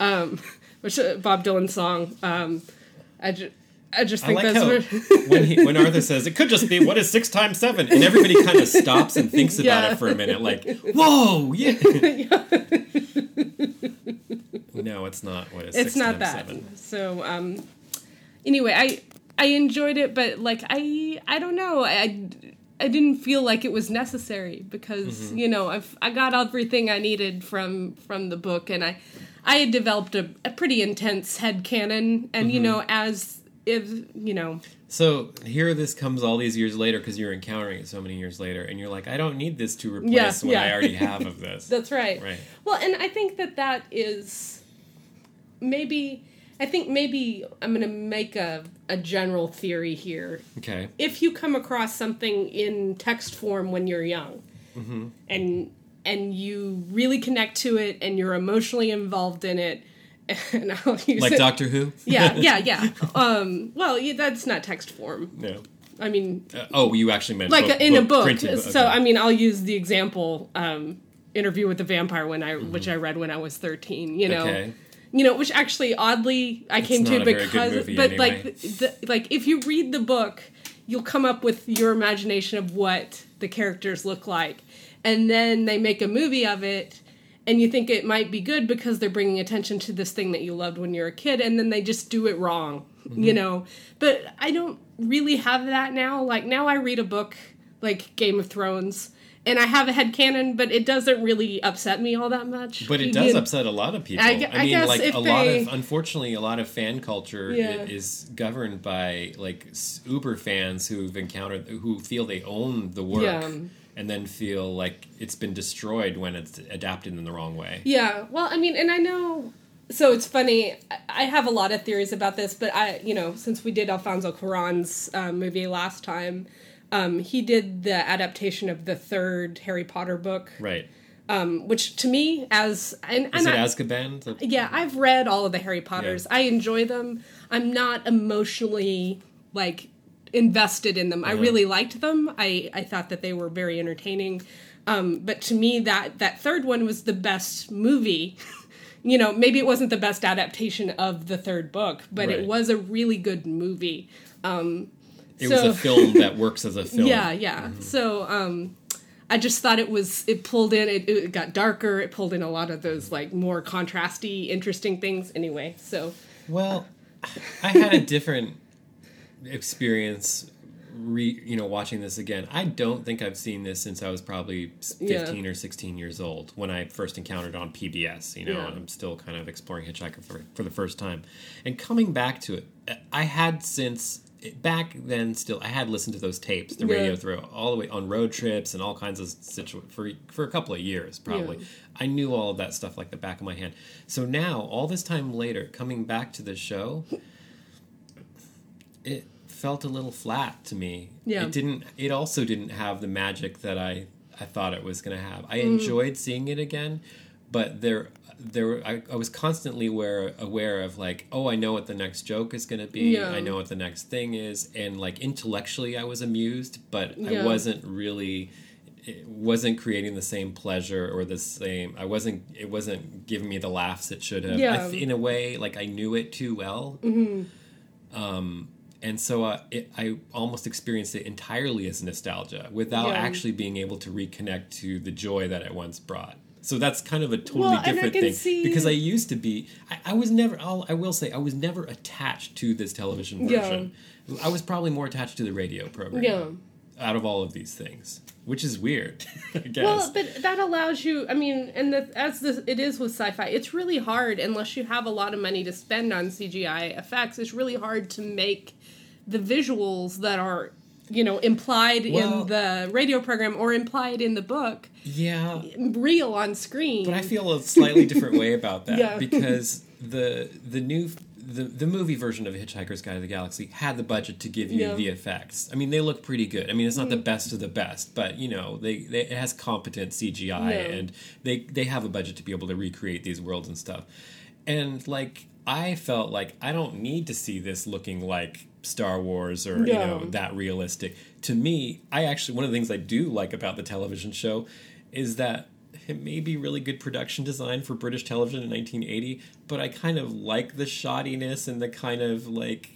Speaker 2: um, which uh, Bob Dylan song. Um, I just. I just
Speaker 1: I
Speaker 2: think
Speaker 1: like
Speaker 2: that's
Speaker 1: when he, when Arthur says it could just be what is six times seven, and everybody kind of stops and thinks about
Speaker 2: Yeah.
Speaker 1: it for a minute, like, "Whoa, yeah." no, it's not. What is
Speaker 2: it's
Speaker 1: six
Speaker 2: not
Speaker 1: times
Speaker 2: that.
Speaker 1: seven?
Speaker 2: So um, anyway, I I enjoyed it, but like I I don't know I. I didn't feel like it was necessary because
Speaker 1: Mm-hmm.
Speaker 2: you know I've I got everything I needed from from the book and I I had developed a, a pretty intense head canon and
Speaker 1: Mm-hmm.
Speaker 2: you know as if you know
Speaker 1: So here, this comes all these years later because you're encountering it so many years later, and you're like, I don't need this to replace
Speaker 2: Yeah,
Speaker 1: what
Speaker 2: yeah.
Speaker 1: I already have of this.
Speaker 2: That's right.
Speaker 1: Right.
Speaker 2: Well, and I think that that is maybe I think maybe I'm going to make a, a general theory here.
Speaker 1: Okay.
Speaker 2: If you come across something in text form when you're young,
Speaker 1: Mm-hmm.
Speaker 2: and and you really connect to it, and you're emotionally involved in it, and I'll use
Speaker 1: Like
Speaker 2: it.
Speaker 1: Doctor Who?
Speaker 2: yeah, yeah, yeah. Um, well, yeah, that's not text form.
Speaker 1: No.
Speaker 2: I mean,
Speaker 1: Uh, oh, you actually meant
Speaker 2: like
Speaker 1: book,
Speaker 2: in a book.
Speaker 1: printed book,
Speaker 2: So
Speaker 1: okay.
Speaker 2: I mean, I'll use the example um, interview with the vampire when I
Speaker 1: Mm-hmm.
Speaker 2: which I read when I was thirteen. You know,
Speaker 1: Okay.
Speaker 2: You know, which actually oddly I came
Speaker 1: not
Speaker 2: to
Speaker 1: a very good
Speaker 2: because, but
Speaker 1: anyway.
Speaker 2: like the, like if you read the book, you'll come up with your imagination of what the characters look like, and then they make a movie of it. And you think it might be good because they're bringing attention to this thing that you loved when you were a kid, and then they just do it wrong,
Speaker 1: Mm-hmm.
Speaker 2: you know. But I don't really have that now. Like now, I read a book like Game of Thrones, and I have a head canon, but it doesn't really upset me all that much.
Speaker 1: But it does
Speaker 2: you-
Speaker 1: upset a lot of people.
Speaker 2: I
Speaker 1: I,
Speaker 2: I
Speaker 1: mean, like
Speaker 2: if
Speaker 1: a lot of, unfortunately, a lot of fan culture
Speaker 2: Yeah.
Speaker 1: is governed by like uber fans who've encountered, who feel they own the work,
Speaker 2: Yeah.
Speaker 1: and then feel like it's been destroyed when it's adapted in the wrong way.
Speaker 2: Yeah, well, I mean, and I know. So it's funny. I- I have a lot of theories about this, but I, you know, since we did Alfonso Cuarón's um, movie last time, um, he did the adaptation of the third Harry Potter book,
Speaker 1: Right?
Speaker 2: um, which to me, as and,
Speaker 1: Is
Speaker 2: and
Speaker 1: it
Speaker 2: I,
Speaker 1: Azkaban? The-
Speaker 2: yeah, I've read all of the Harry Potters. I enjoy them. I'm not emotionally like invested in them. I
Speaker 1: Uh-huh.
Speaker 2: really liked them. I I thought that they were very entertaining. Um, but to me, that that third one was the best movie. you know, maybe it wasn't the best adaptation of the third book, but
Speaker 1: Right.
Speaker 2: it was a really good movie. Um,
Speaker 1: It
Speaker 2: so-
Speaker 1: was a film that works as a film.
Speaker 2: yeah, yeah. So um I just thought it was it pulled in it, it got darker, it pulled in a lot of those like more contrasty, interesting things anyway. So
Speaker 1: Well, I had a different experience. Re, you know, watching this again, I don't think I've seen this since I was probably
Speaker 2: Yeah.
Speaker 1: fifteen or sixteen years old when I first encountered it on PBS. You know,
Speaker 2: Yeah.
Speaker 1: and I'm still kind of exploring Hitchhiker for for the first time, and coming back to it, I had since back then still I had listened to those tapes, the
Speaker 2: Yeah.
Speaker 1: radio through all the way on road trips and all kinds of situations for for a couple of years probably.
Speaker 2: Yeah.
Speaker 1: I knew all of that stuff like the back of my hand. So now, all this time later, coming back to the show, it felt a little flat to me.
Speaker 2: Yeah.
Speaker 1: It didn't it also didn't have the magic that I I thought it was going to have. I
Speaker 2: Mm.
Speaker 1: enjoyed seeing it again, but there there I, I was constantly aware aware of like, oh, I know what the next joke is going to be.
Speaker 2: Yeah.
Speaker 1: I know what the next thing is and like intellectually I was amused, but
Speaker 2: Yeah.
Speaker 1: I wasn't really it wasn't creating the same pleasure or the same i wasn't it wasn't giving me the laughs it should have I
Speaker 2: Yeah.
Speaker 1: th- in a way like i knew it too well um and so uh, it, i almost experienced it entirely as nostalgia without
Speaker 2: Yeah.
Speaker 1: actually being able to reconnect to the joy that it once brought so that's kind of a totally
Speaker 2: Well,
Speaker 1: different thing
Speaker 2: see-
Speaker 1: because i used to be i, I was never I'll, i will say i was never attached to this television version. Yeah. i was probably more attached to the radio program
Speaker 2: yeah.
Speaker 1: out of all of these things, which is weird. I guess.
Speaker 2: Well, but that allows you. I mean, and the, as the, it is with sci-fi, it's really hard unless you have a lot of money to spend on CGI effects. It's really hard to make the visuals that are, you know, implied
Speaker 1: Well-
Speaker 2: in the radio program or implied in the book
Speaker 1: yeah,
Speaker 2: real on screen.
Speaker 1: but I feel a slightly different way about that
Speaker 2: Yeah.
Speaker 1: because the the new the, the movie version of Hitchhiker's Guide to the Galaxy had the budget to give you
Speaker 2: Yeah.
Speaker 1: the effects. I mean, they look pretty good. I mean, it's not the mm-hmm. best of the best, but you know, they, they it has competent CGI and they they have a budget to be able to recreate these worlds and stuff. And like I felt like I don't need to see this looking like Star Wars or you know that realistic. To me, I actually one of the things I do like about the television show is that it may be really good production design for British television in 1980, but I kind of like the shoddiness and the kind of like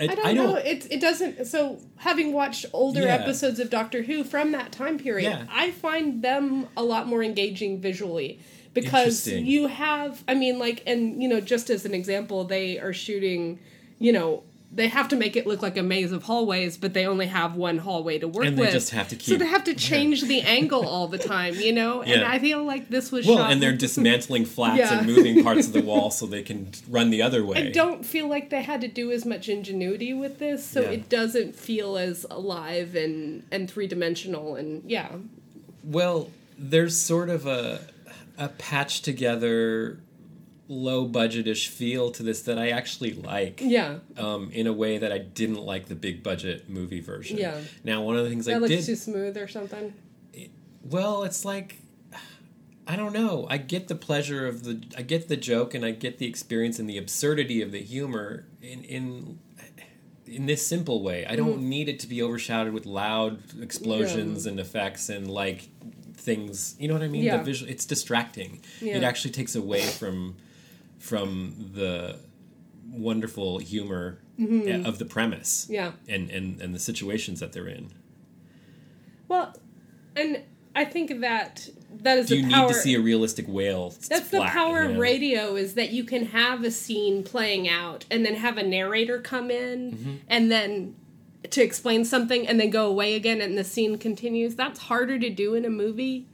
Speaker 1: I,
Speaker 2: I don't, know. It it doesn't. So having watched older
Speaker 1: Yeah.
Speaker 2: episodes of Doctor Who from that time period,
Speaker 1: Yeah.
Speaker 2: I find them a lot more engaging visually because you have. I mean, like, and you know, just as an example, they are shooting. You know, they have to make it look like a maze of hallways, but they only have one hallway to work
Speaker 1: And they
Speaker 2: with.
Speaker 1: just have to
Speaker 2: so they have to change the angle all the time. You know, and I feel like this was
Speaker 1: well, and they're dismantling flats
Speaker 2: Yeah.
Speaker 1: and moving parts of the wall so they can run the other way.
Speaker 2: I don't feel like they had to do as much ingenuity with this, so
Speaker 1: Yeah.
Speaker 2: it doesn't feel as alive and and three dimensional. And yeah,
Speaker 1: Well, there's sort of a a patch together low budgetish feel to this that I actually like.
Speaker 2: Yeah.
Speaker 1: Um, in a way that I didn't like the big budget movie version.
Speaker 2: Yeah.
Speaker 1: Now, one of the things I
Speaker 2: That looks
Speaker 1: did.
Speaker 2: too smooth or something.
Speaker 1: Well, it's like I don't know. I get the pleasure of the I get the joke and I get the experience and the absurdity of the humor in in in this simple way. I don't need it to be overshadowed with loud explosions and effects and like things. You know what I mean?
Speaker 2: Yeah.
Speaker 1: The visual it's distracting. It actually takes away from from the wonderful humor of the premise
Speaker 2: Mm-hmm. Yeah.
Speaker 1: and, and and the situations that they're in.
Speaker 2: Well, and I think that that is
Speaker 1: Do you
Speaker 2: the
Speaker 1: need to see a realistic whale?
Speaker 2: that's the power
Speaker 1: you
Speaker 2: of radio is that you can have a scene playing out and then have a narrator come in
Speaker 1: Mm-hmm.
Speaker 2: and then to explain something and then go away again and the scene continues. That's harder to do in a movie.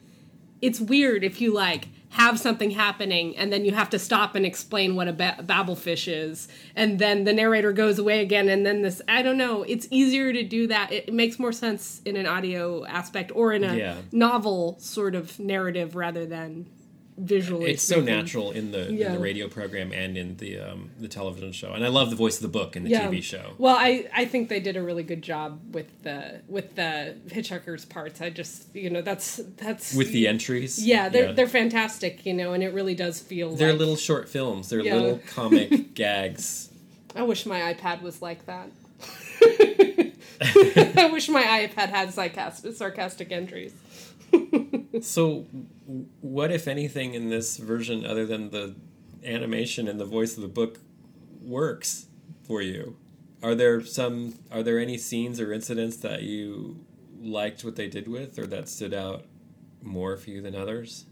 Speaker 2: It's weird if you like have something happening and then you have to stop and explain what a ba- Babel fish is and then the narrator goes away again and then this I don't know it's easier to do that it, makes more sense in an audio aspect or in a
Speaker 1: Yeah.
Speaker 2: novel sort of narrative rather than visually
Speaker 1: It's so natural in the in the radio program and in the um, the television show, and I love the voice of the book in the
Speaker 2: Yeah.
Speaker 1: TV show.
Speaker 2: Well, I, I think they did a really good job with the with the hitchhikers parts. I just you know that's that's
Speaker 1: With the entries,
Speaker 2: yeah they're they're fantastic you know and it really does feel
Speaker 1: They're
Speaker 2: like,
Speaker 1: little short films. They're
Speaker 2: Yeah.
Speaker 1: little comic gags.
Speaker 2: I wish my iPad was like that. I wish my iPad had sarcastic, sarcastic entries.
Speaker 1: So, what if anything in this version, other than the animation and the voice of the book, works for you? Are there some? Are there any scenes or incidents that you liked what they did with, or that stood out more for you than others?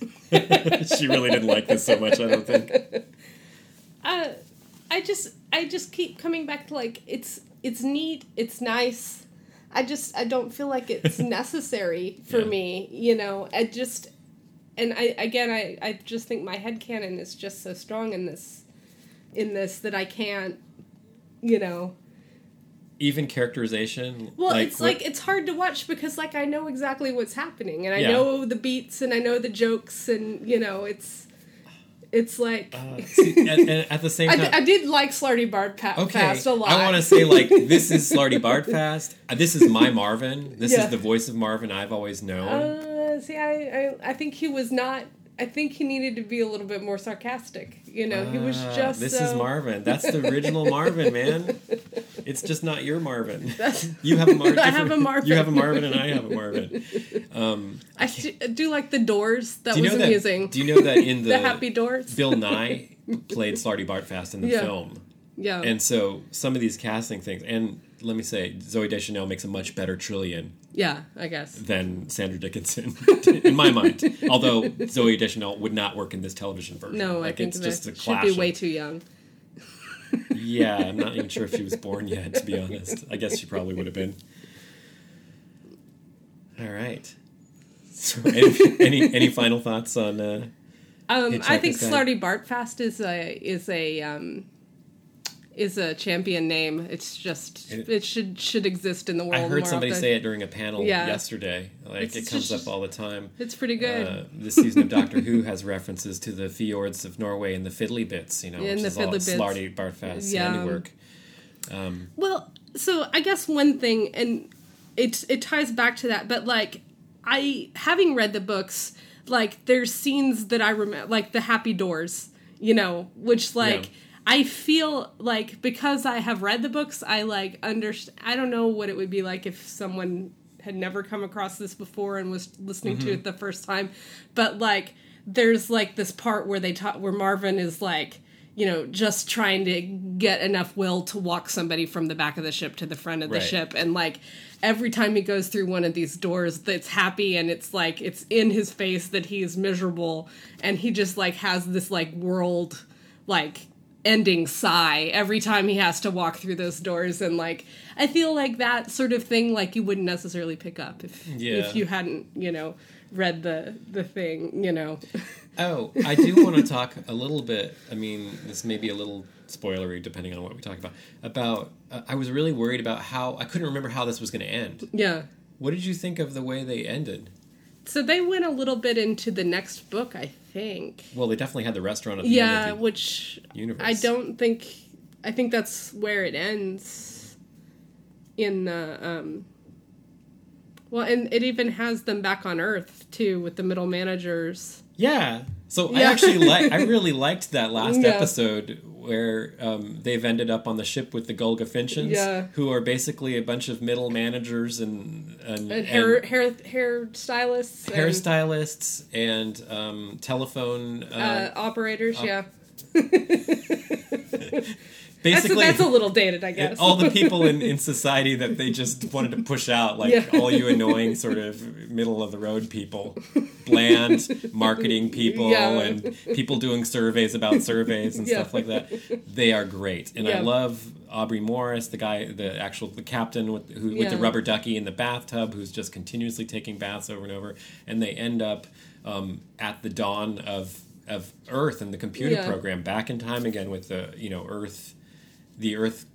Speaker 1: she really didn't like this so much. I don't think.
Speaker 2: Uh, I just I just keep coming back to like it's it's neat, it's nice. I just I don't feel like it's necessary for
Speaker 1: Yeah.
Speaker 2: me, you know. I just and I again I I just think my head canon is just so strong in this in this that I can't you know.
Speaker 1: Even characterization.
Speaker 2: Well, it's
Speaker 1: what-
Speaker 2: like it's hard to watch because like I know exactly what's happening and I
Speaker 1: Yeah.
Speaker 2: know the beats and I know the jokes and you know it's it's like
Speaker 1: Uh, see, and at the same
Speaker 2: I,
Speaker 1: time,
Speaker 2: d- I did like Slarty Bard pa-
Speaker 1: Okay,
Speaker 2: Fast a lot.
Speaker 1: I want to say like this is Slartibartfast. Uh, This is my Marvin. This
Speaker 2: Yeah.
Speaker 1: is the voice of Marvin I've always known.
Speaker 2: Uh, see, I, I, I think he was not. I think he needed to be a little bit more sarcastic. You know, he was
Speaker 1: Ah,
Speaker 2: just.
Speaker 1: This
Speaker 2: so,
Speaker 1: is Marvin. That's the original Marvin, man. It's just not your Marvin. You have a Marvin.
Speaker 2: I have a Marvin.
Speaker 1: You have a Marvin, and I have a Marvin. Um,
Speaker 2: I do, do like the Doors. That
Speaker 1: do
Speaker 2: was
Speaker 1: that?
Speaker 2: amusing.
Speaker 1: Do you know that in the,
Speaker 2: the Happy Doors.
Speaker 1: Bill Nighy played Slartibartfast in the
Speaker 2: Yeah.
Speaker 1: film,
Speaker 2: yeah.
Speaker 1: and so some of these casting things, and let me say, Zooey Deschanel makes a much better Trillian
Speaker 2: yeah, I guess.
Speaker 1: than Sandra Dickinson, in my mind. Although Zooey Deschanel would not work in this television version.
Speaker 2: No,
Speaker 1: like
Speaker 2: I think
Speaker 1: it's just a clash.
Speaker 2: should
Speaker 1: clash.
Speaker 2: be
Speaker 1: of-
Speaker 2: way too young.
Speaker 1: yeah, I'm not even sure if she was born yet. To be honest, I guess she probably would have been. All right. So, any any, any final thoughts on? Uh,
Speaker 2: Um, I think Slarty Bartfast is a is a um, is a champion name. It's just
Speaker 1: It-
Speaker 2: it, should should exist in the world.
Speaker 1: I heard somebody
Speaker 2: often.
Speaker 1: say it during a panel
Speaker 2: Yeah.
Speaker 1: yesterday. Like
Speaker 2: It's
Speaker 1: it comes
Speaker 2: just-
Speaker 1: up all the time.
Speaker 2: It's pretty good.
Speaker 1: Uh, this season of Doctor Who has references to the fjords of Norway and the fiddly bits. You know,
Speaker 2: Yeah,
Speaker 1: which
Speaker 2: the
Speaker 1: is all
Speaker 2: bits.
Speaker 1: Slartibartfast
Speaker 2: Yeah.
Speaker 1: handiwork. Um,
Speaker 2: Well, so I guess one thing, and it it ties back to that, but like I having read the books, like there's scenes that I remember, like the Happy Doors, you know, which like.
Speaker 1: Yeah.
Speaker 2: I feel like because I have read the books, I like understand. I don't know what it would be like if someone had never come across this before and was listening to mm-hmm. it the first time, but like there's like this part where they talk where Marvin is like you know just trying to get enough will to walk somebody from the back of the ship to the front of the
Speaker 1: Right.
Speaker 2: ship and like every time he goes through one of these doors that's happy and it's like it's in his face that he's miserable and he just like has this like world like ending sigh every time he has to walk through those doors and like i feel like that sort of thing like you wouldn't necessarily pick up if
Speaker 1: Yeah.
Speaker 2: if you hadn't you know read the the thing you know
Speaker 1: Oh, I do want to talk a little bit. I mean, this may be a little spoilery depending on what we talk about. About, uh, I was really worried about how I couldn't remember how this was going to end.
Speaker 2: yeah
Speaker 1: What did you think of the way they ended?
Speaker 2: So they went a little bit into the next book, I think.
Speaker 1: Well, they definitely had the restaurant at the
Speaker 2: Yeah,
Speaker 1: end of the
Speaker 2: which
Speaker 1: universe.
Speaker 2: I don't think. I think that's where it ends. In the um. Well, and it even has them back on Earth too, with the middle managers.
Speaker 1: Yeah. So I actually like. I really liked that last
Speaker 2: Yeah.
Speaker 1: episode where um, they've ended up on the ship with the Golgafrinchans,
Speaker 2: Yeah.
Speaker 1: who are basically a bunch of middle managers and and,
Speaker 2: And hair hair hair stylists, and,
Speaker 1: hairstylists and um, telephone. Uh,
Speaker 2: uh, operators. yeah, that's,
Speaker 1: basically,
Speaker 2: that's a little dated, I guess.
Speaker 1: all the people in, in society that they just wanted to push out, like
Speaker 2: Yeah.
Speaker 1: all you annoying sort of middle of the road people, bland marketing people,
Speaker 2: Yeah.
Speaker 1: and people doing surveys about surveys and
Speaker 2: Yeah.
Speaker 1: stuff like that. They are great, and I love Aubrey Morris, the guy, the actual the captain with who, with the rubber ducky in the bathtub, who's just continuously taking baths over and over, and they end up um, at the dawn of of Earth and the computer
Speaker 2: Yeah.
Speaker 1: program back in time again with the you know Earth the Earth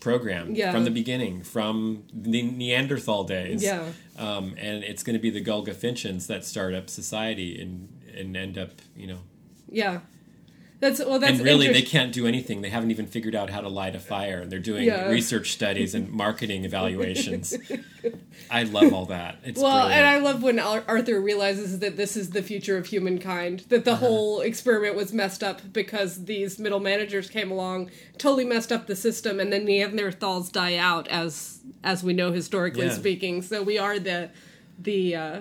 Speaker 1: program
Speaker 2: Yeah.
Speaker 1: from the beginning, from the Neanderthal days.
Speaker 2: Yeah.
Speaker 1: Um, and it's going to be the Golgafrinchans that start up society and and end up, you know.
Speaker 2: yeah, that's well. That's
Speaker 1: and really, they can't do anything. They haven't even figured out how to light a fire. And they're doing
Speaker 2: Yeah.
Speaker 1: research studies and marketing evaluations. I love all that. It's
Speaker 2: Well,
Speaker 1: brilliant.
Speaker 2: and I love when Arthur realizes that this is the future of humankind, that the
Speaker 1: Uh-huh.
Speaker 2: whole experiment was messed up because these middle managers came along, totally messed up the system, and then Neanderthals die out, as as we know historically
Speaker 1: Yeah.
Speaker 2: speaking. So we are the the uh,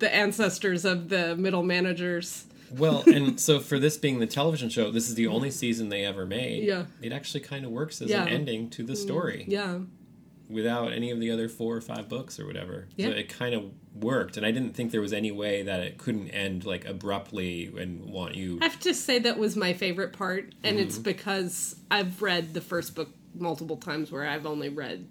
Speaker 2: the ancestors of the middle managers.
Speaker 1: Well, and so for this being the television show, this is the only season they ever made.
Speaker 2: Yeah.
Speaker 1: It actually kind of works as
Speaker 2: Yeah.
Speaker 1: an ending to the story.
Speaker 2: Yeah,
Speaker 1: without any of the other four or five books or whatever.
Speaker 2: Yeah.
Speaker 1: So it kind of worked, and I didn't think there was any way that it couldn't end like abruptly and want you.
Speaker 2: I have to say that was my favorite part, and
Speaker 1: Mm-hmm.
Speaker 2: it's because I've read the first book multiple times, where I've only read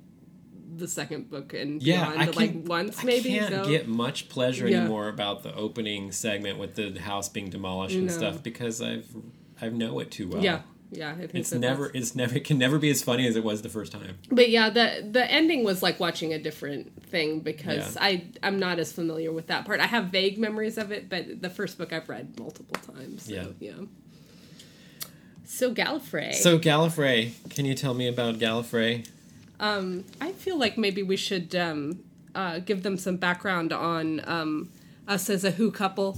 Speaker 2: the second book and
Speaker 1: Yeah,
Speaker 2: beyond,
Speaker 1: I
Speaker 2: like once
Speaker 1: I
Speaker 2: maybe.
Speaker 1: can't
Speaker 2: so.
Speaker 1: get much pleasure
Speaker 2: Yeah.
Speaker 1: anymore about the opening segment with the house being demolished and
Speaker 2: No.
Speaker 1: stuff because I've I know it too well.
Speaker 2: yeah, yeah. I
Speaker 1: It's
Speaker 2: that
Speaker 1: never
Speaker 2: that's-
Speaker 1: it's never it can never be as funny as it was the first time.
Speaker 2: But yeah, the the ending was like watching a different thing because
Speaker 1: Yeah.
Speaker 2: I I'm not as familiar with that part. I have vague memories of it, but the first book I've read multiple times. So,
Speaker 1: Yeah.
Speaker 2: yeah. So Gallifrey.
Speaker 1: So Gallifrey, can you tell me about Gallifrey?
Speaker 2: Um, I feel like maybe we should um, uh, give them some background on um, us as a Who couple.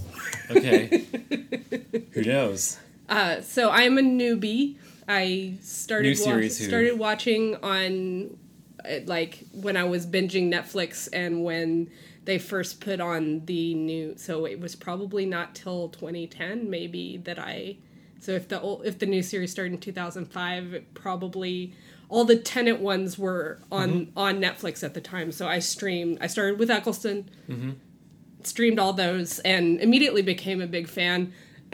Speaker 1: Okay. Who knows?
Speaker 2: Uh, so I'm a newbie. I started
Speaker 1: New series
Speaker 2: wa- started watching on uh, like when I was binging Netflix and when they first put on the new. So it was probably not till 2010 maybe that I. So if the old, if the new series started in 2005, it probably all the Tennant ones were on
Speaker 1: Mm-hmm.
Speaker 2: on Netflix at the time. So I streamed. I started with Eccleston
Speaker 1: Mm-hmm.
Speaker 2: streamed all those and immediately became a big fan.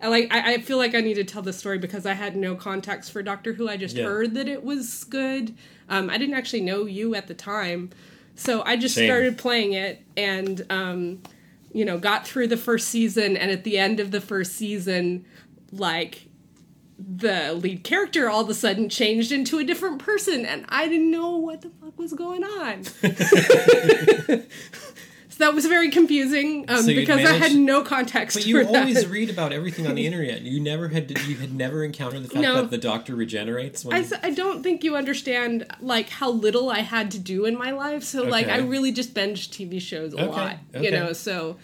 Speaker 2: I like I, I feel like I need to tell this story because I had no context for Doctor Who. I just
Speaker 1: Yeah.
Speaker 2: heard that it was good. Um, I didn't actually know you at the time. So I just
Speaker 1: Same.
Speaker 2: started playing it and um, you know, got through the first season and at the end of the first season, like the lead character all of a sudden changed into a different person and I didn't know what the fuck was going on. so that was very confusing um,
Speaker 1: So
Speaker 2: because I had no context
Speaker 1: But you
Speaker 2: for that.
Speaker 1: always read about everything on the internet. You never had you had never encountered the fact
Speaker 2: No.
Speaker 1: that the Doctor regenerates when
Speaker 2: I, I don't think you understand like how little I had to do in my life. So like I really just binge TV shows a
Speaker 1: Okay,
Speaker 2: lot,
Speaker 1: okay.
Speaker 2: you know. So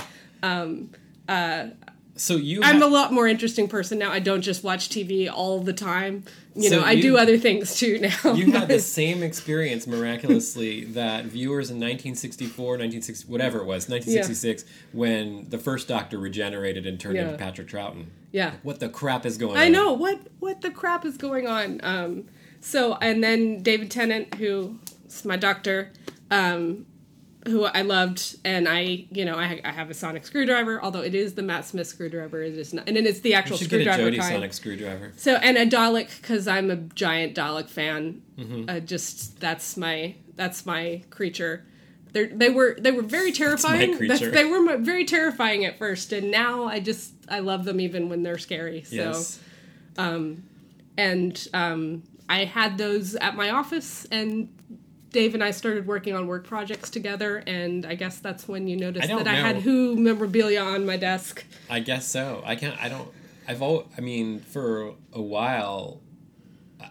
Speaker 1: So you
Speaker 2: I'm
Speaker 1: ha-
Speaker 2: a lot more interesting person now. I don't just watch TV all the time. You
Speaker 1: So
Speaker 2: know, I
Speaker 1: you-
Speaker 2: do other things too now.
Speaker 1: you had the same experience miraculously that viewers in 1964, 1960, whatever it was, 1966, when the first Doctor regenerated and turned
Speaker 2: Yeah.
Speaker 1: into Patrick Troughton.
Speaker 2: yeah.
Speaker 1: What the crap is going on?
Speaker 2: I know what what the crap is going on. Um, so and then David Tennant, who is my doctor, um, who I loved, and I you know I, I have a sonic screwdriver, although it is the Matt Smith screwdriver. It is not, and then it's the actual
Speaker 1: should get a
Speaker 2: screwdriver.
Speaker 1: Sonic screwdriver.
Speaker 2: So and a Dalek because I'm a giant Dalek fan.
Speaker 1: Mm-hmm.
Speaker 2: Uh, just that's my that's my creature. They they were they were very terrifying. they were very terrifying at first, and now I just I love them even when they're scary. So
Speaker 1: Yes.
Speaker 2: and um, I had those at my office, and Dave and I started working on work projects together, and I guess that's when you noticed
Speaker 1: I
Speaker 2: that I had. Who memorabilia on my desk.
Speaker 1: I guess so. I can't. I don't. I've all. I mean, for a while,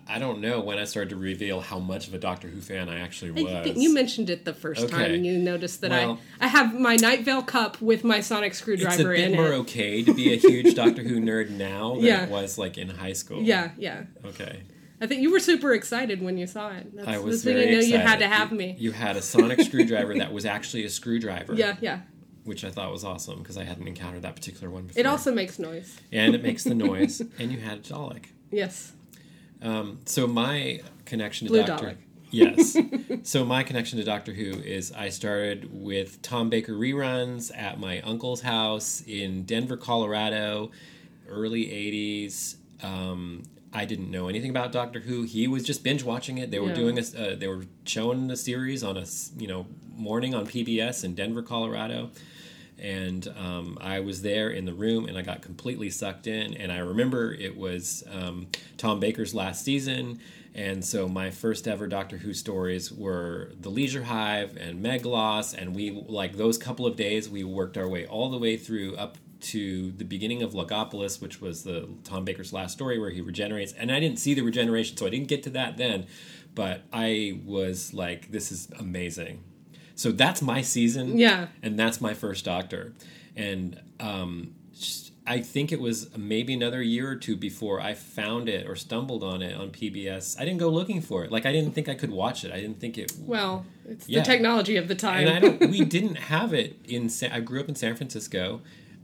Speaker 1: I- don't know when I started to reveal how much of a Doctor Who fan I actually was.
Speaker 2: you mentioned it the first
Speaker 1: Okay.
Speaker 2: time. You noticed that
Speaker 1: Well-
Speaker 2: I I have my Night Vale cup with my sonic screwdriver in it.
Speaker 1: it's a bit more
Speaker 2: it.
Speaker 1: okay to be a huge Doctor Who nerd now than
Speaker 2: Yeah.
Speaker 1: it was like in high school.
Speaker 2: Yeah, yeah.
Speaker 1: Okay.
Speaker 2: I think you were super excited when you saw it. That's,
Speaker 1: I was very
Speaker 2: you knew
Speaker 1: excited.
Speaker 2: you had to have
Speaker 1: You-
Speaker 2: me.
Speaker 1: You had a sonic screwdriver that was actually a screwdriver.
Speaker 2: yeah, yeah.
Speaker 1: Which I thought was awesome because I hadn't encountered that particular one before.
Speaker 2: It also makes noise.
Speaker 1: and it makes the noise, and you had a Dalek.
Speaker 2: Yes.
Speaker 1: Um, so my connection to
Speaker 2: Blue
Speaker 1: Doctor
Speaker 2: Dalek.
Speaker 1: Yes. so my connection to Doctor Who is I started with Tom Baker reruns at my uncle's house in Denver, Colorado, early 80s. Um, I didn't know anything about Doctor Who. He was just binge watching it. They were
Speaker 2: Yeah.
Speaker 1: doing a, uh, they were showing the series on a you know morning on PBS in Denver, Colorado and um, I was there in the room and I got completely sucked in. And I remember it was um, Tom Baker's last season. And so my first ever Doctor Who stories were The Leisure Hive and Meglos. And we, like those couple of days, we worked our way all the way through up to the beginning of Logopolis, which was the Tom Baker's last story where he regenerates. And I didn't see the regeneration, so I didn't get to that then. But I was like, this is amazing. So that's my season
Speaker 2: Yeah.
Speaker 1: and that's my first doctor and um, i think it was maybe another year or two before i found it or stumbled on it on pbs i didn't go looking for it like i didn't think i could watch it i didn't think it
Speaker 2: Well, it's
Speaker 1: Yeah.
Speaker 2: the technology of the time.
Speaker 1: and i don't we didn't have it in Sa- i grew up in san francisco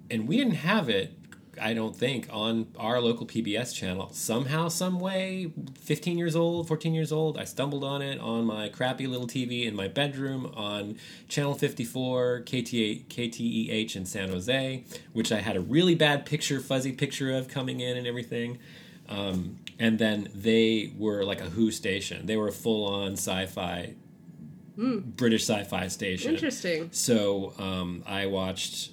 Speaker 1: and we didn't have it i don't think on our local pbs channel somehow some way 15 years old 14 years old i stumbled on it on my crappy little tv in my bedroom on channel 54 KTA, kteh in san jose which i had a really bad picture fuzzy picture of coming in and everything um, and then they were like a who station they were a full-on sci-fi british sci-fi station
Speaker 2: Interesting.
Speaker 1: so um, I watched.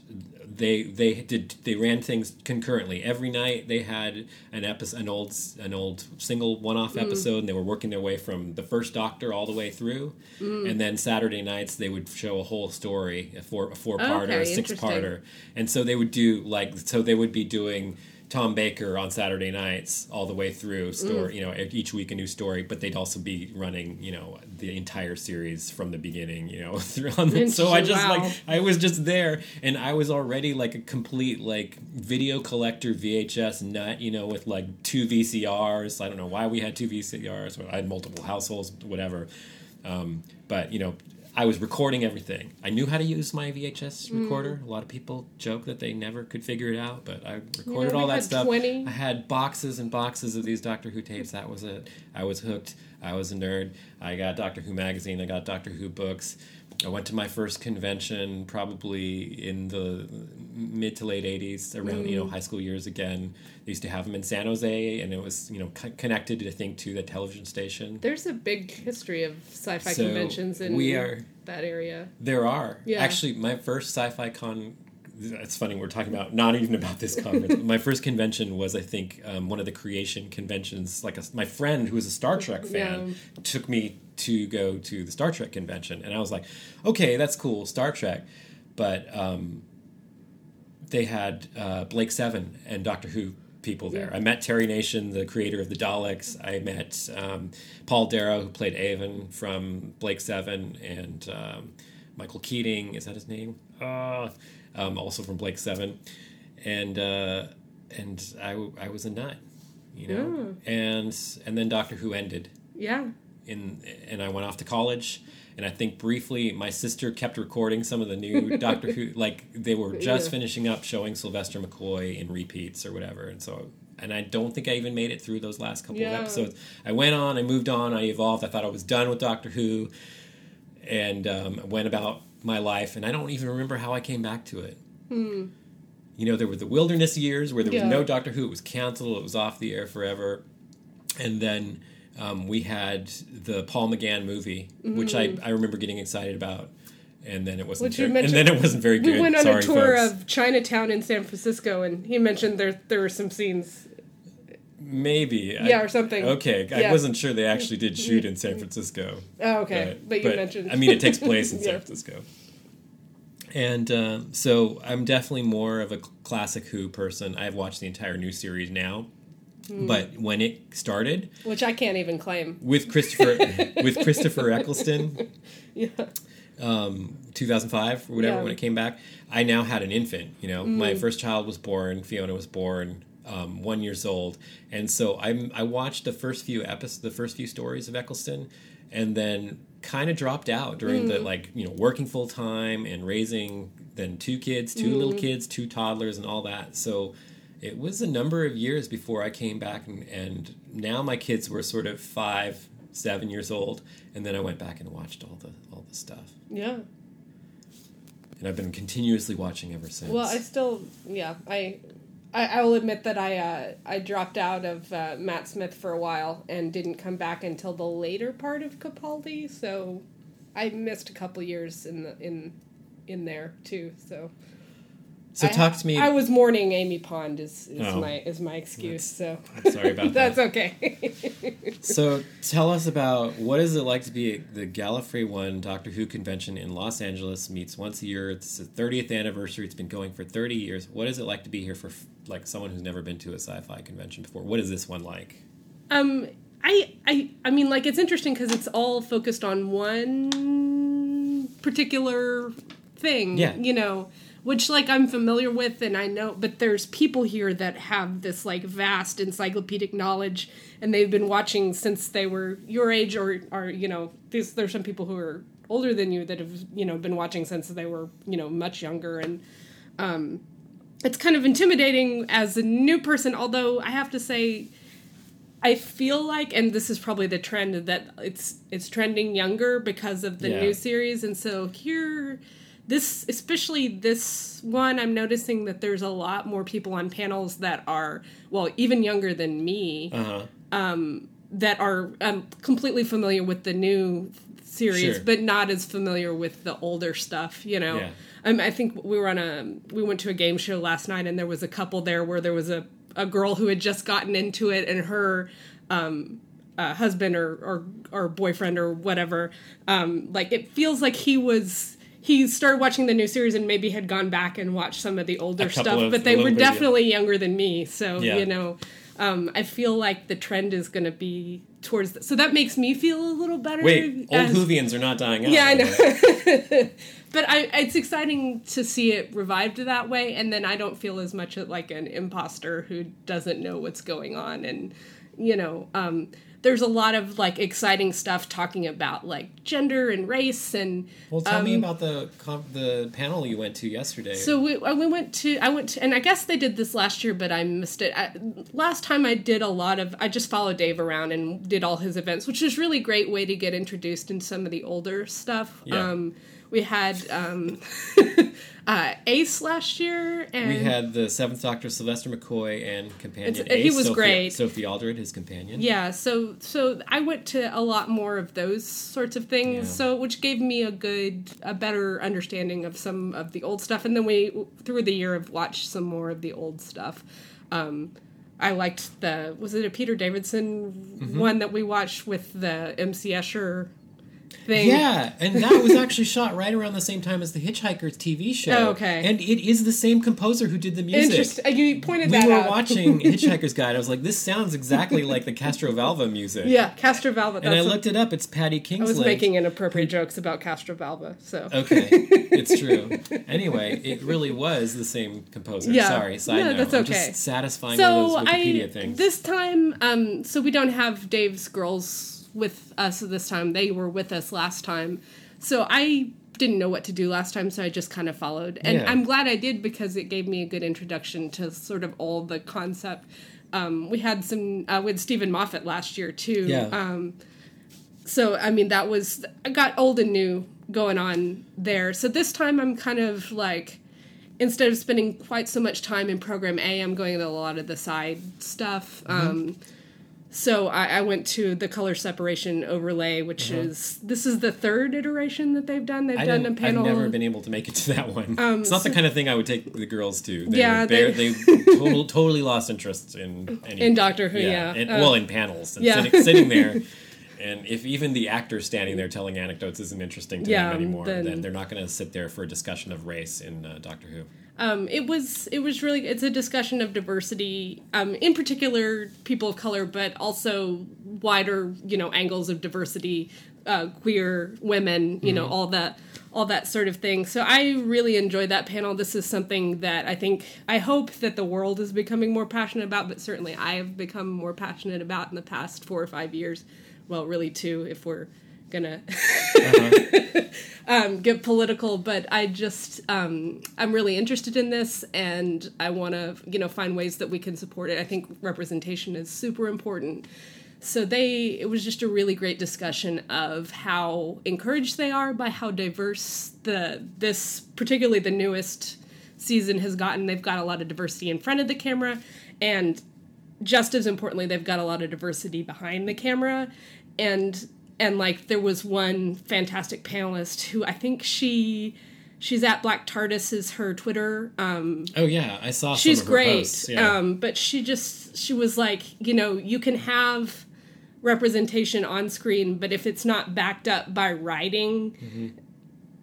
Speaker 1: They they did they ran things concurrently every night. They had an episode, an old an old single one off
Speaker 2: Mm.
Speaker 1: episode, and they were working their way from the first Doctor all the way through.
Speaker 2: Mm.
Speaker 1: And then Saturday nights they would show a whole story, a four a four parter,
Speaker 2: Okay,
Speaker 1: a six parter, and so they would do like so they would be doing. Tom Baker on Saturday nights all the way through story, you know, each week a new story, but they'd also be running, you know, the entire series from the beginning, you know, through on the, so I just
Speaker 2: Wow.
Speaker 1: like I was just there and I was already like a complete like video collector VHS nut, you know, with like two VCRs. I don't know why we had two VCRs, or I had multiple households, whatever. Um, but you know, I was recording everything. I knew how to use my VHS
Speaker 2: Mm.
Speaker 1: recorder. A lot of people joke that they never could figure it out, but I recorded all that stuff.
Speaker 2: 20.
Speaker 1: I had boxes and boxes of these Doctor Who tapes. That was it. I was hooked. I was a nerd. I got Doctor Who magazine. I got Doctor Who books. I went to my first convention probably in the mid to late 80s, around, you know,
Speaker 2: Mm.
Speaker 1: high school years again. They used to have them in San Jose, and it was, you know, co- connected, I think, to the television station.
Speaker 2: There's a big history of sci-fi
Speaker 1: So,
Speaker 2: conventions in
Speaker 1: we are-
Speaker 2: that area.
Speaker 1: There are.
Speaker 2: Yeah.
Speaker 1: Actually, my first sci-fi con. It's funny we're talking about not even about this conference. my first convention was, I think, um, one of the creation conventions. Like a, my friend who was a Star Trek fan took me to go to the Star Trek convention, and I was like, okay, that's cool, Star Trek, but um, they had uh, Blake Seven and Doctor Who people there.
Speaker 2: Yeah.
Speaker 1: I met Terry Nation, the creator of the Daleks. I met um, Paul Darrow, who played Avon from Blake Seven, and um, Michael Keating. Is that his name? Uh, um, also from Blake Seven, and uh, and I, I was a nut, you know. And and then Doctor Who ended
Speaker 2: Yeah.
Speaker 1: In and I went off to college and I think briefly my sister kept recording some of the new Doctor Who like they were just
Speaker 2: Yeah.
Speaker 1: finishing up showing Sylvester McCoy in repeats or whatever and so and I don't think I even made it through those last couple
Speaker 2: Yeah.
Speaker 1: of episodes. I went on, I moved on, I evolved. I thought I was done with Doctor Who and um, went about my life and I don't even remember how I came back to it. You know, there were the wilderness years where there was
Speaker 2: Yeah.
Speaker 1: no Doctor Who. It was canceled. It was off the air forever. And then um, we had the Paul McGann movie, which I, I remember getting excited about. And then it wasn't.
Speaker 2: Which you
Speaker 1: Very, and then it wasn't very good.
Speaker 2: We went on
Speaker 1: Sorry,
Speaker 2: a tour
Speaker 1: folks.
Speaker 2: of Chinatown in San Francisco, and he mentioned there there were some scenes.
Speaker 1: Maybe.
Speaker 2: Yeah,
Speaker 1: I-
Speaker 2: or something.
Speaker 1: Okay, I wasn't sure they actually did shoot in San Francisco.
Speaker 2: Oh, okay. But, you mentioned.
Speaker 1: I mean, it takes place in
Speaker 2: Yeah.
Speaker 1: San Francisco. And um, so I'm definitely more of a classic Who person. I've watched the entire new series now.
Speaker 2: Hmm.
Speaker 1: But when it started
Speaker 2: Which I can't even claim.
Speaker 1: with Christopher with Christopher Eccleston,
Speaker 2: Yeah.
Speaker 1: um, 2005 or whatever
Speaker 2: Yeah.
Speaker 1: when it came back, I now had an infant. You know,
Speaker 2: Mm.
Speaker 1: my first child was born. Fiona was born. Um, one years old, and so I I watched the first few episodes, the first few stories of Eccleston, and then kind of dropped out during
Speaker 2: Mm.
Speaker 1: the like you know working full time and raising then two kids, two
Speaker 2: Mm.
Speaker 1: little kids, two toddlers, and all that. So it was a number of years before I came back, and, and now my kids were sort of five, seven years old, and then I went back and watched all the all the stuff
Speaker 2: Yeah.
Speaker 1: and I've been continuously watching ever since.
Speaker 2: Well, I still, yeah, I, I, I will admit that I, uh, I dropped out of uh, Matt Smith for a while and didn't come back until the later part of Capaldi. So, I missed a couple years in the in, in there too. So.
Speaker 1: So
Speaker 2: I-
Speaker 1: talk to me.
Speaker 2: I was mourning Amy Pond is, is
Speaker 1: Oh.
Speaker 2: my is my excuse. So.
Speaker 1: sorry about that.
Speaker 2: That's okay.
Speaker 1: So tell us about what is it like to be at the Gallifrey One Doctor Who convention in Los Angeles meets once a year. It's the 30th anniversary. It's been going for 30 years. What is it like to be here for like someone who's never been to a sci-fi convention before? What is this one like?
Speaker 2: Um, I, I, I mean, like it's interesting because it's all focused on one particular thing.
Speaker 1: Yeah.
Speaker 2: You know, which like I'm familiar with and I know, but there's people here that have this like vast encyclopedic knowledge, and they've been watching since they were your age, or are you know, there's there's some people who are older than you that have you know been watching since they were you know much younger and um, it's kind of intimidating as a new person although i have to say i feel like and this is probably the trend that it's it's trending younger because of the
Speaker 1: Yeah.
Speaker 2: new series and so here this especially this one i'm noticing that there's a lot more people on panels that are well even younger than me
Speaker 1: Uh huh.
Speaker 2: that are um, completely familiar with the new series,
Speaker 1: Sure.
Speaker 2: but not as familiar with the older stuff. You know,
Speaker 1: Yeah.
Speaker 2: um, I think we were on a we went to a game show last night, and there was a couple there where there was a a girl who had just gotten into it, and her. Um, uh, husband or, or or boyfriend or whatever um like it feels like he was he started watching the new series and maybe had gone back and watched some of the older stuff but they were
Speaker 1: bit, yeah.
Speaker 2: definitely younger than me so
Speaker 1: Yeah.
Speaker 2: you know um, I feel like the trend is going to be towards. The, so that makes me feel a little better.
Speaker 1: Wait, old
Speaker 2: as-
Speaker 1: Whovians are not dying out.
Speaker 2: Yeah, I know. but I, it's exciting to see it revived that way, and then I don't feel as much like an imposter who doesn't know what's going on, and you know, um, there's a lot of like exciting stuff talking about like gender and race and
Speaker 1: Well, tell me
Speaker 2: um,
Speaker 1: about the the panel you went to yesterday.
Speaker 2: So we, uh, we went to I went to and I guess they did this last year, but I missed it. I, last time I did a lot of I just followed Dave around and did all his events, which is really great way to get introduced in some of the older stuff.
Speaker 1: Yeah.
Speaker 2: Um, we had um, uh, Ace last year, and
Speaker 1: we had the Seventh Doctor Sylvester McCoy and companion.
Speaker 2: It's- he was
Speaker 1: Sophie,
Speaker 2: great.
Speaker 1: Sophie Aldred, his companion.
Speaker 2: yeah, so so I went to a lot more of those sorts of things,
Speaker 1: Yeah.
Speaker 2: so which gave me a good, a better understanding of some of the old stuff, and then we through the year have watched some more of the old stuff. Um, I liked the was it a Peter Davison
Speaker 1: Mm-hmm.
Speaker 2: one that we watched with the MC Escher thing?
Speaker 1: Yeah, and that was actually shot right around the same time as the Hitchhikers TV show.
Speaker 2: Oh, okay.
Speaker 1: And it is the same composer who did the music.
Speaker 2: Interesting. Uh, You pointed
Speaker 1: We
Speaker 2: that out.
Speaker 1: We were watching Hitchhiker's Guide. I was like, this sounds exactly like the Castrovalva music.
Speaker 2: yeah, Castrovalva.
Speaker 1: And I looked it up. It's Paddy
Speaker 2: I was making inappropriate jokes about Castrovalva, so
Speaker 1: Okay, it's true. Anyway, it really was the same composer.
Speaker 2: Yeah.
Speaker 1: Sorry, side
Speaker 2: No,
Speaker 1: note.
Speaker 2: that's okay.
Speaker 1: I'm just satisfying
Speaker 2: so
Speaker 1: of those Wikipedia
Speaker 2: I
Speaker 1: things.
Speaker 2: this time, um, so we don't have Dave's girls with us this time. They were with us last time, so I didn't know what to do last time, so I just kind of followed, and
Speaker 1: Yeah.
Speaker 2: I'm glad I did because it gave me a good introduction to sort of all the concept. Um, we had some uh, with Steven Moffat last year too.
Speaker 1: yeah.
Speaker 2: Um, so I mean that was I got old and new going on there. So this time I'm kind of like instead of spending quite so much time in program A, I'm going to a lot of the side stuff. Um, so I, I went to the color separation overlay, which is this is the third iteration that they've done. They've
Speaker 1: I
Speaker 2: done a panel.
Speaker 1: I've never been able to make it to that one. it's not the kind of thing I would take the girls to. They
Speaker 2: Yeah,
Speaker 1: bare-
Speaker 2: they-
Speaker 1: they, total, totally lost interest in any,
Speaker 2: In Doctor Who, yeah.
Speaker 1: and,
Speaker 2: Uh,
Speaker 1: well, in panels and
Speaker 2: yeah.
Speaker 1: sitting, sitting there. And if even the actor standing there telling anecdotes isn't interesting to
Speaker 2: Yeah,
Speaker 1: them anymore, then,
Speaker 2: then-
Speaker 1: they're not going to sit there for a discussion of race in uh, Doctor Who.
Speaker 2: Um, it was it was really it's a discussion of diversity, um, in particular people of color, but also wider you know angles of diversity, uh, queer women, you know all that all that sort of thing. So I really enjoyed that panel. This is something that I think I hope that the world is becoming more passionate about, but certainly I have become more passionate about in the past four or five years. Well, really two if we're gonna um, get political, but I just um, I'm really interested in this, and I want to you know find ways that we can support it. I think representation is super important. So they it was just a really great discussion of how encouraged they are by how diverse the this particularly the newest season has gotten. They've got a lot of diversity in front of the camera, and just as importantly, they've got a lot of diversity behind the camera, and and like there was one fantastic panelist who I think she she's at Black TARDIS is her Twitter. Um,
Speaker 1: Oh yeah, I saw.
Speaker 2: she's
Speaker 1: some of her
Speaker 2: great,
Speaker 1: Posts. Yeah.
Speaker 2: um, but she just she was like you know you can have representation on screen, but if it's not backed up by writing.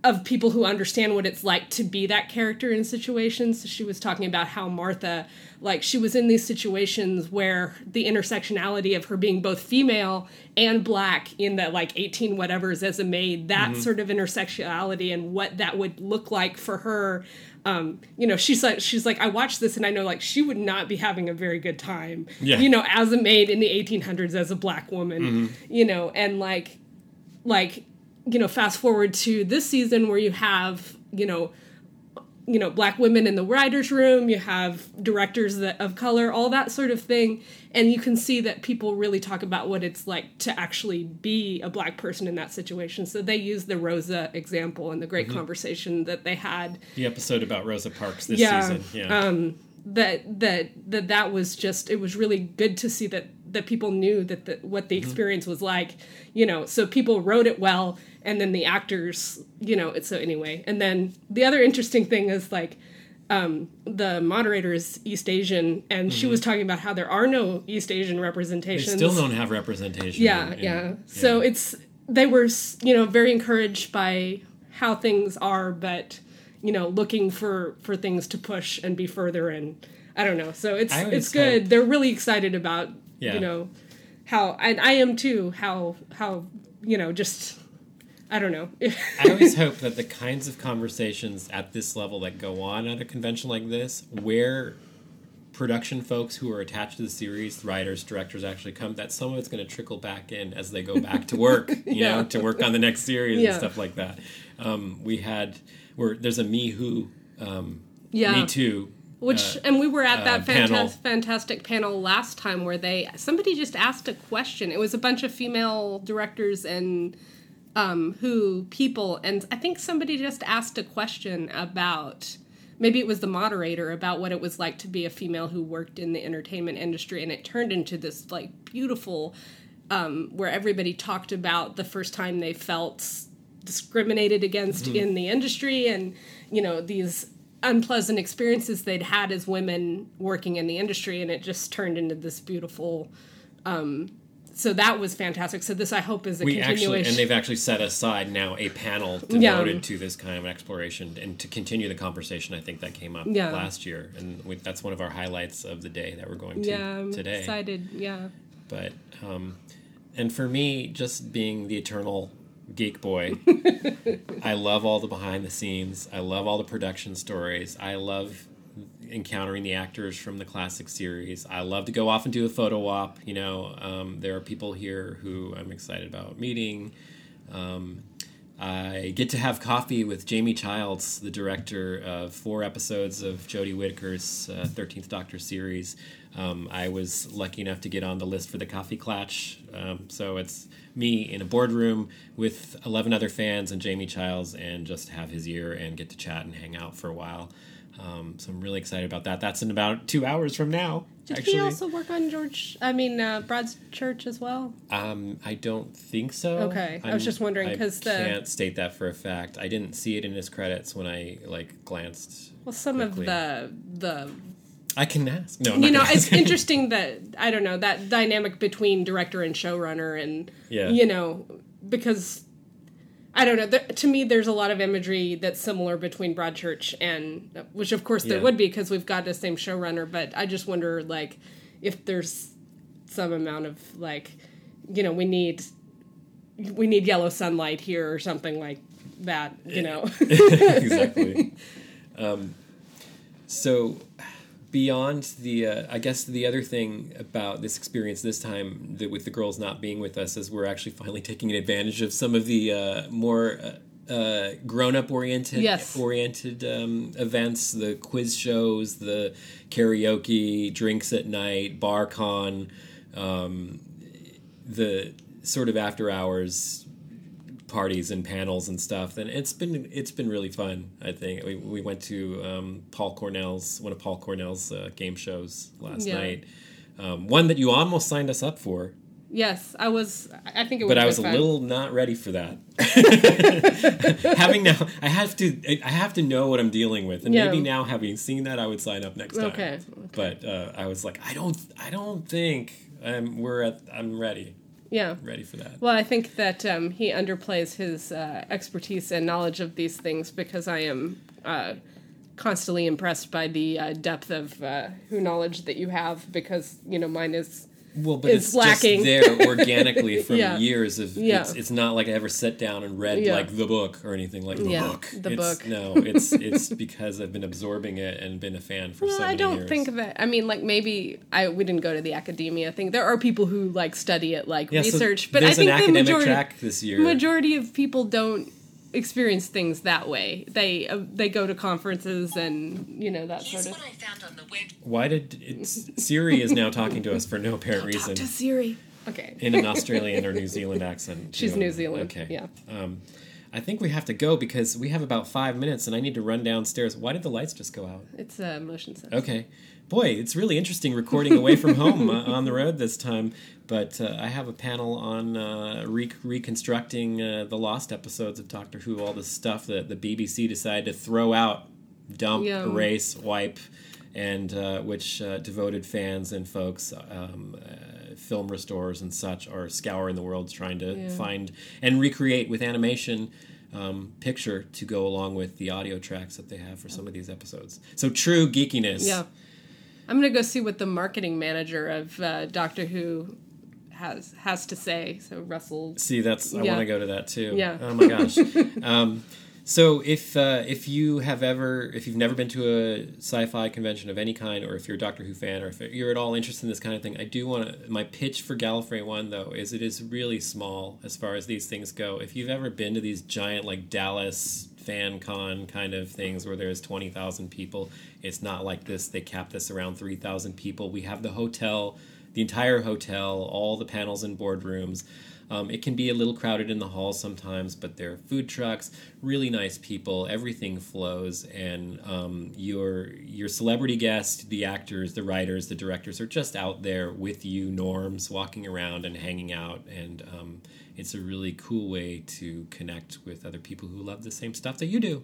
Speaker 2: Of people who understand what it's like to be that character in situations. She was talking about how Martha, like, she was in these situations where the intersectionality of her being both female and black in the like 18 whatevers as a maid, that sort of intersectionality and what that would look like for her. Um, you know, she's like, she's like, I watched this and I know like she would not be having a very good time.
Speaker 1: Yeah.
Speaker 2: You know, as a maid in the 1800s as a black woman. You know, and like, like you know fast forward to this season where you have you know you know black women in the writers room you have directors that, of color all that sort of thing and you can see that people really talk about what it's like to actually be a black person in that situation so they use the rosa example and the great conversation that they had
Speaker 1: the episode about Rosa Parks this
Speaker 2: Yeah,
Speaker 1: season. Yeah.
Speaker 2: um, that that that that was just it was really good to see that that people knew that the, what the experience was like you know so people wrote it well and then the actors you know it's so anyway and then the other interesting thing is like um, the moderator is East Asian, and she was talking about how there are no East Asian
Speaker 1: they
Speaker 2: representations.
Speaker 1: still don't have representation.
Speaker 2: Yeah,
Speaker 1: in- in-
Speaker 2: yeah. So it's they were you know very encouraged by how things are, but you know looking for for things to push and be further and I don't know. So it's it's good.
Speaker 1: hope-
Speaker 2: They're really excited about
Speaker 1: Yeah.
Speaker 2: you know how and I am too. How how you know just I don't know.
Speaker 1: I always hope that the kinds of conversations at this level that go on at a convention like this, where production folks who are attached to the series, writers, directors actually come, that some of it's going to trickle back in as they go back to work, you
Speaker 2: Yeah.
Speaker 1: know, to work on the next series
Speaker 2: Yeah.
Speaker 1: and stuff like that. Um, we had, where there's a Me Who, um,
Speaker 2: Yeah.
Speaker 1: Me Too.
Speaker 2: Which
Speaker 1: uh,
Speaker 2: and we were at that
Speaker 1: uh, panel.
Speaker 2: fantastic fantastic panel last time where they somebody just asked a question. It was a bunch of female directors and um, who people and I think somebody just asked a question about maybe it was the moderator about what it was like to be a female who worked in the entertainment industry and it turned into this like beautiful um, where everybody talked about the first time they felt discriminated against in the industry and you know these unpleasant experiences they'd had as women working in the industry and it just turned into this beautiful um so that was fantastic so this i hope is a
Speaker 1: We actually,
Speaker 2: continuation
Speaker 1: and they've actually set aside now a panel
Speaker 2: Yeah.
Speaker 1: devoted to this kind of exploration and to continue the conversation. I think that came up
Speaker 2: Yeah.
Speaker 1: last year, and we, that's one of our highlights of the day that we're going to
Speaker 2: yeah i'm
Speaker 1: today.
Speaker 2: excited yeah
Speaker 1: But um, and for me, just being the eternal geek boy, I love all the behind the scenes. I love all the production stories. I love encountering the actors from the classic series. I love to go off and do a photo op. You know, um, there are people here who I'm excited about meeting. Um, I get to have coffee with Jamie Childs, the director of four episodes of Jodie Whittaker's uh, 13th Doctor series. Um, I was lucky enough to get on the list for the Coffee Clatch. Um, so it's me in a boardroom with 11 other fans and Jamie Childs and just have his ear and get to chat and hang out for a while. Um, so I'm really excited about that. That's in about two hours from now.
Speaker 2: Did
Speaker 1: actually.
Speaker 2: he also work on George? I mean, uh, Broad's Church as well.
Speaker 1: Um, I don't think so.
Speaker 2: Okay. I was just wondering,
Speaker 1: I
Speaker 2: 'cause the-
Speaker 1: can't state that for a fact. I didn't see it in his credits when I like glanced.
Speaker 2: Well, some
Speaker 1: quickly.
Speaker 2: of the the
Speaker 1: I can ask. No, I'm
Speaker 2: you
Speaker 1: not
Speaker 2: know, it's interesting that I don't know that dynamic between director and showrunner, and
Speaker 1: Yeah.
Speaker 2: you know, because I don't know. There, to me, there's a lot of imagery that's similar between Broadchurch and, which of course there
Speaker 1: Yeah.
Speaker 2: would be because we've got the same showrunner. But I just wonder, like, if there's some amount of like, you know, we need we need yellow sunlight here or something like that. You know,
Speaker 1: exactly. Um, so, beyond the, uh, I guess the other thing about this experience this time, that with the girls not being with us, is we're actually finally taking advantage of some of the uh, more. Uh, uh, grown-up oriented
Speaker 2: Yes.
Speaker 1: oriented um, events, the quiz shows, the karaoke, drinks at night, bar con, um, the sort of after hours parties and panels and stuff and it's been it's been really fun i think we, we went to um, paul cornell's one of paul cornell's uh, game shows last
Speaker 2: Yeah.
Speaker 1: night um, one that you almost signed us up for
Speaker 2: yes, I was. I think it was.
Speaker 1: but i was a little not ready for that having now i have to i have to know what i'm dealing with and
Speaker 2: Yeah.
Speaker 1: maybe now having seen that i would sign up next time
Speaker 2: Okay,
Speaker 1: but uh, i was like i don't i don't think i'm we're at i'm ready
Speaker 2: Yeah.
Speaker 1: ready for that
Speaker 2: Well, I think that um, he underplays his uh, expertise and knowledge of these things because I am uh, constantly impressed by the uh, depth of uh, who knowledge that you have because you know mine is
Speaker 1: Well, but
Speaker 2: is
Speaker 1: it's
Speaker 2: lacking.
Speaker 1: just there organically from
Speaker 2: Yeah.
Speaker 1: years of.
Speaker 2: Yeah.
Speaker 1: It's, it's not like I ever sat down and read
Speaker 2: Yeah.
Speaker 1: like the book or anything like the
Speaker 2: Yeah,
Speaker 1: book.
Speaker 2: the
Speaker 1: It's-
Speaker 2: book.
Speaker 1: No, it's it's because I've been absorbing it and been a fan for
Speaker 2: Well,
Speaker 1: so
Speaker 2: I don't
Speaker 1: years.
Speaker 2: think that. I mean, like maybe I we didn't go to the academia thing. There are people who like study it, like
Speaker 1: Yeah, so
Speaker 2: research, but I think
Speaker 1: an
Speaker 2: the majority
Speaker 1: track this year.
Speaker 2: majority of people don't experience things that way. They uh, they go to conferences and you know that
Speaker 3: Here's
Speaker 2: sort of.
Speaker 3: what I found on the web.
Speaker 1: Why did it's Siri is now talking to us for no apparent reason
Speaker 2: Talk to Siri. Okay.
Speaker 1: in an Australian or New Zealand accent?
Speaker 2: She's. New Zealand.
Speaker 1: Okay.
Speaker 2: Yeah.
Speaker 1: Um, I think we have to go because we have about five minutes and I need to run downstairs. Why did the lights just go out?
Speaker 2: It's a motion sensor.
Speaker 1: Okay. Boy, it's really interesting recording away from home uh, on the road this time. But uh, I have a panel on uh, re- reconstructing uh, the lost episodes of Doctor Who, all the stuff that the BBC decided to throw out, dump,
Speaker 2: Yeah.
Speaker 1: erase, wipe, and uh, which uh, devoted fans and folks, um, uh, film restorers and such, are scouring the world trying to
Speaker 2: Yeah.
Speaker 1: find and recreate with animation um, picture to go along with the audio tracks that they have for some of these episodes. So true geekiness.
Speaker 2: Yeah. I'm gonna go see what the marketing manager of uh, Doctor Who has has to say. So Russell.
Speaker 1: See, that's I
Speaker 2: Yeah.
Speaker 1: want to go to that too.
Speaker 2: Yeah.
Speaker 1: Oh my gosh. um, so if uh, if you have ever if you've never been to a sci-fi convention of any kind, or if you're a Doctor Who fan, or if you're at all interested in this kind of thing, I do want to. My pitch for Gallifrey One though is it is really small as far as these things go. If you've ever been to these giant like Dallas fan con kind of things where there's 20,000 people, it's not like this. They cap this around 3,000 people. We have the hotel, the entire hotel, all the panels and boardrooms. Um, it can be a little crowded in the halls sometimes, but there are food trucks, really nice people. Everything flows, and um, your your celebrity guests, the actors, the writers, the directors are just out there with you, norms, walking around and hanging out, and um, it's a really cool way to connect with other people who love the same stuff that you do.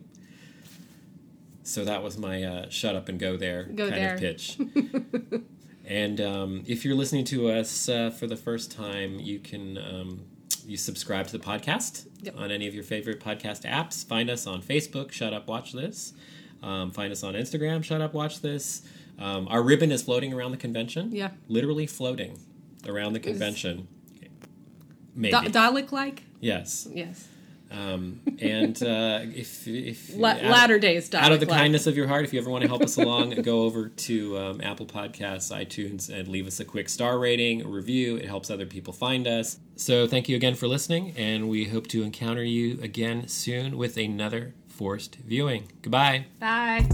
Speaker 1: So that was my uh, shut up and go there
Speaker 2: Go
Speaker 1: kind
Speaker 2: there.
Speaker 1: of pitch. And um, if you're listening to us uh, for the first time, you can um, you subscribe to the podcast
Speaker 2: Yep.
Speaker 1: on any of your favorite podcast apps. Find us on Facebook, Shut Up Watch This. Um, find us on Instagram, Shut Up Watch This. Um, our ribbon is floating around the convention.
Speaker 2: Yeah.
Speaker 1: literally floating around the convention. Maybe
Speaker 2: Da- Dalek like?
Speaker 1: yes.
Speaker 2: Yes.
Speaker 1: Um, and uh, if if
Speaker 2: La- latter days
Speaker 1: out of the kindness of your heart, if you ever want to help us along, go over to um, Apple Podcasts, iTunes, and leave us a quick star rating, a review. It helps other people find us. So thank you again for listening, and we hope to encounter you again soon with another forced viewing. Goodbye.
Speaker 2: Bye.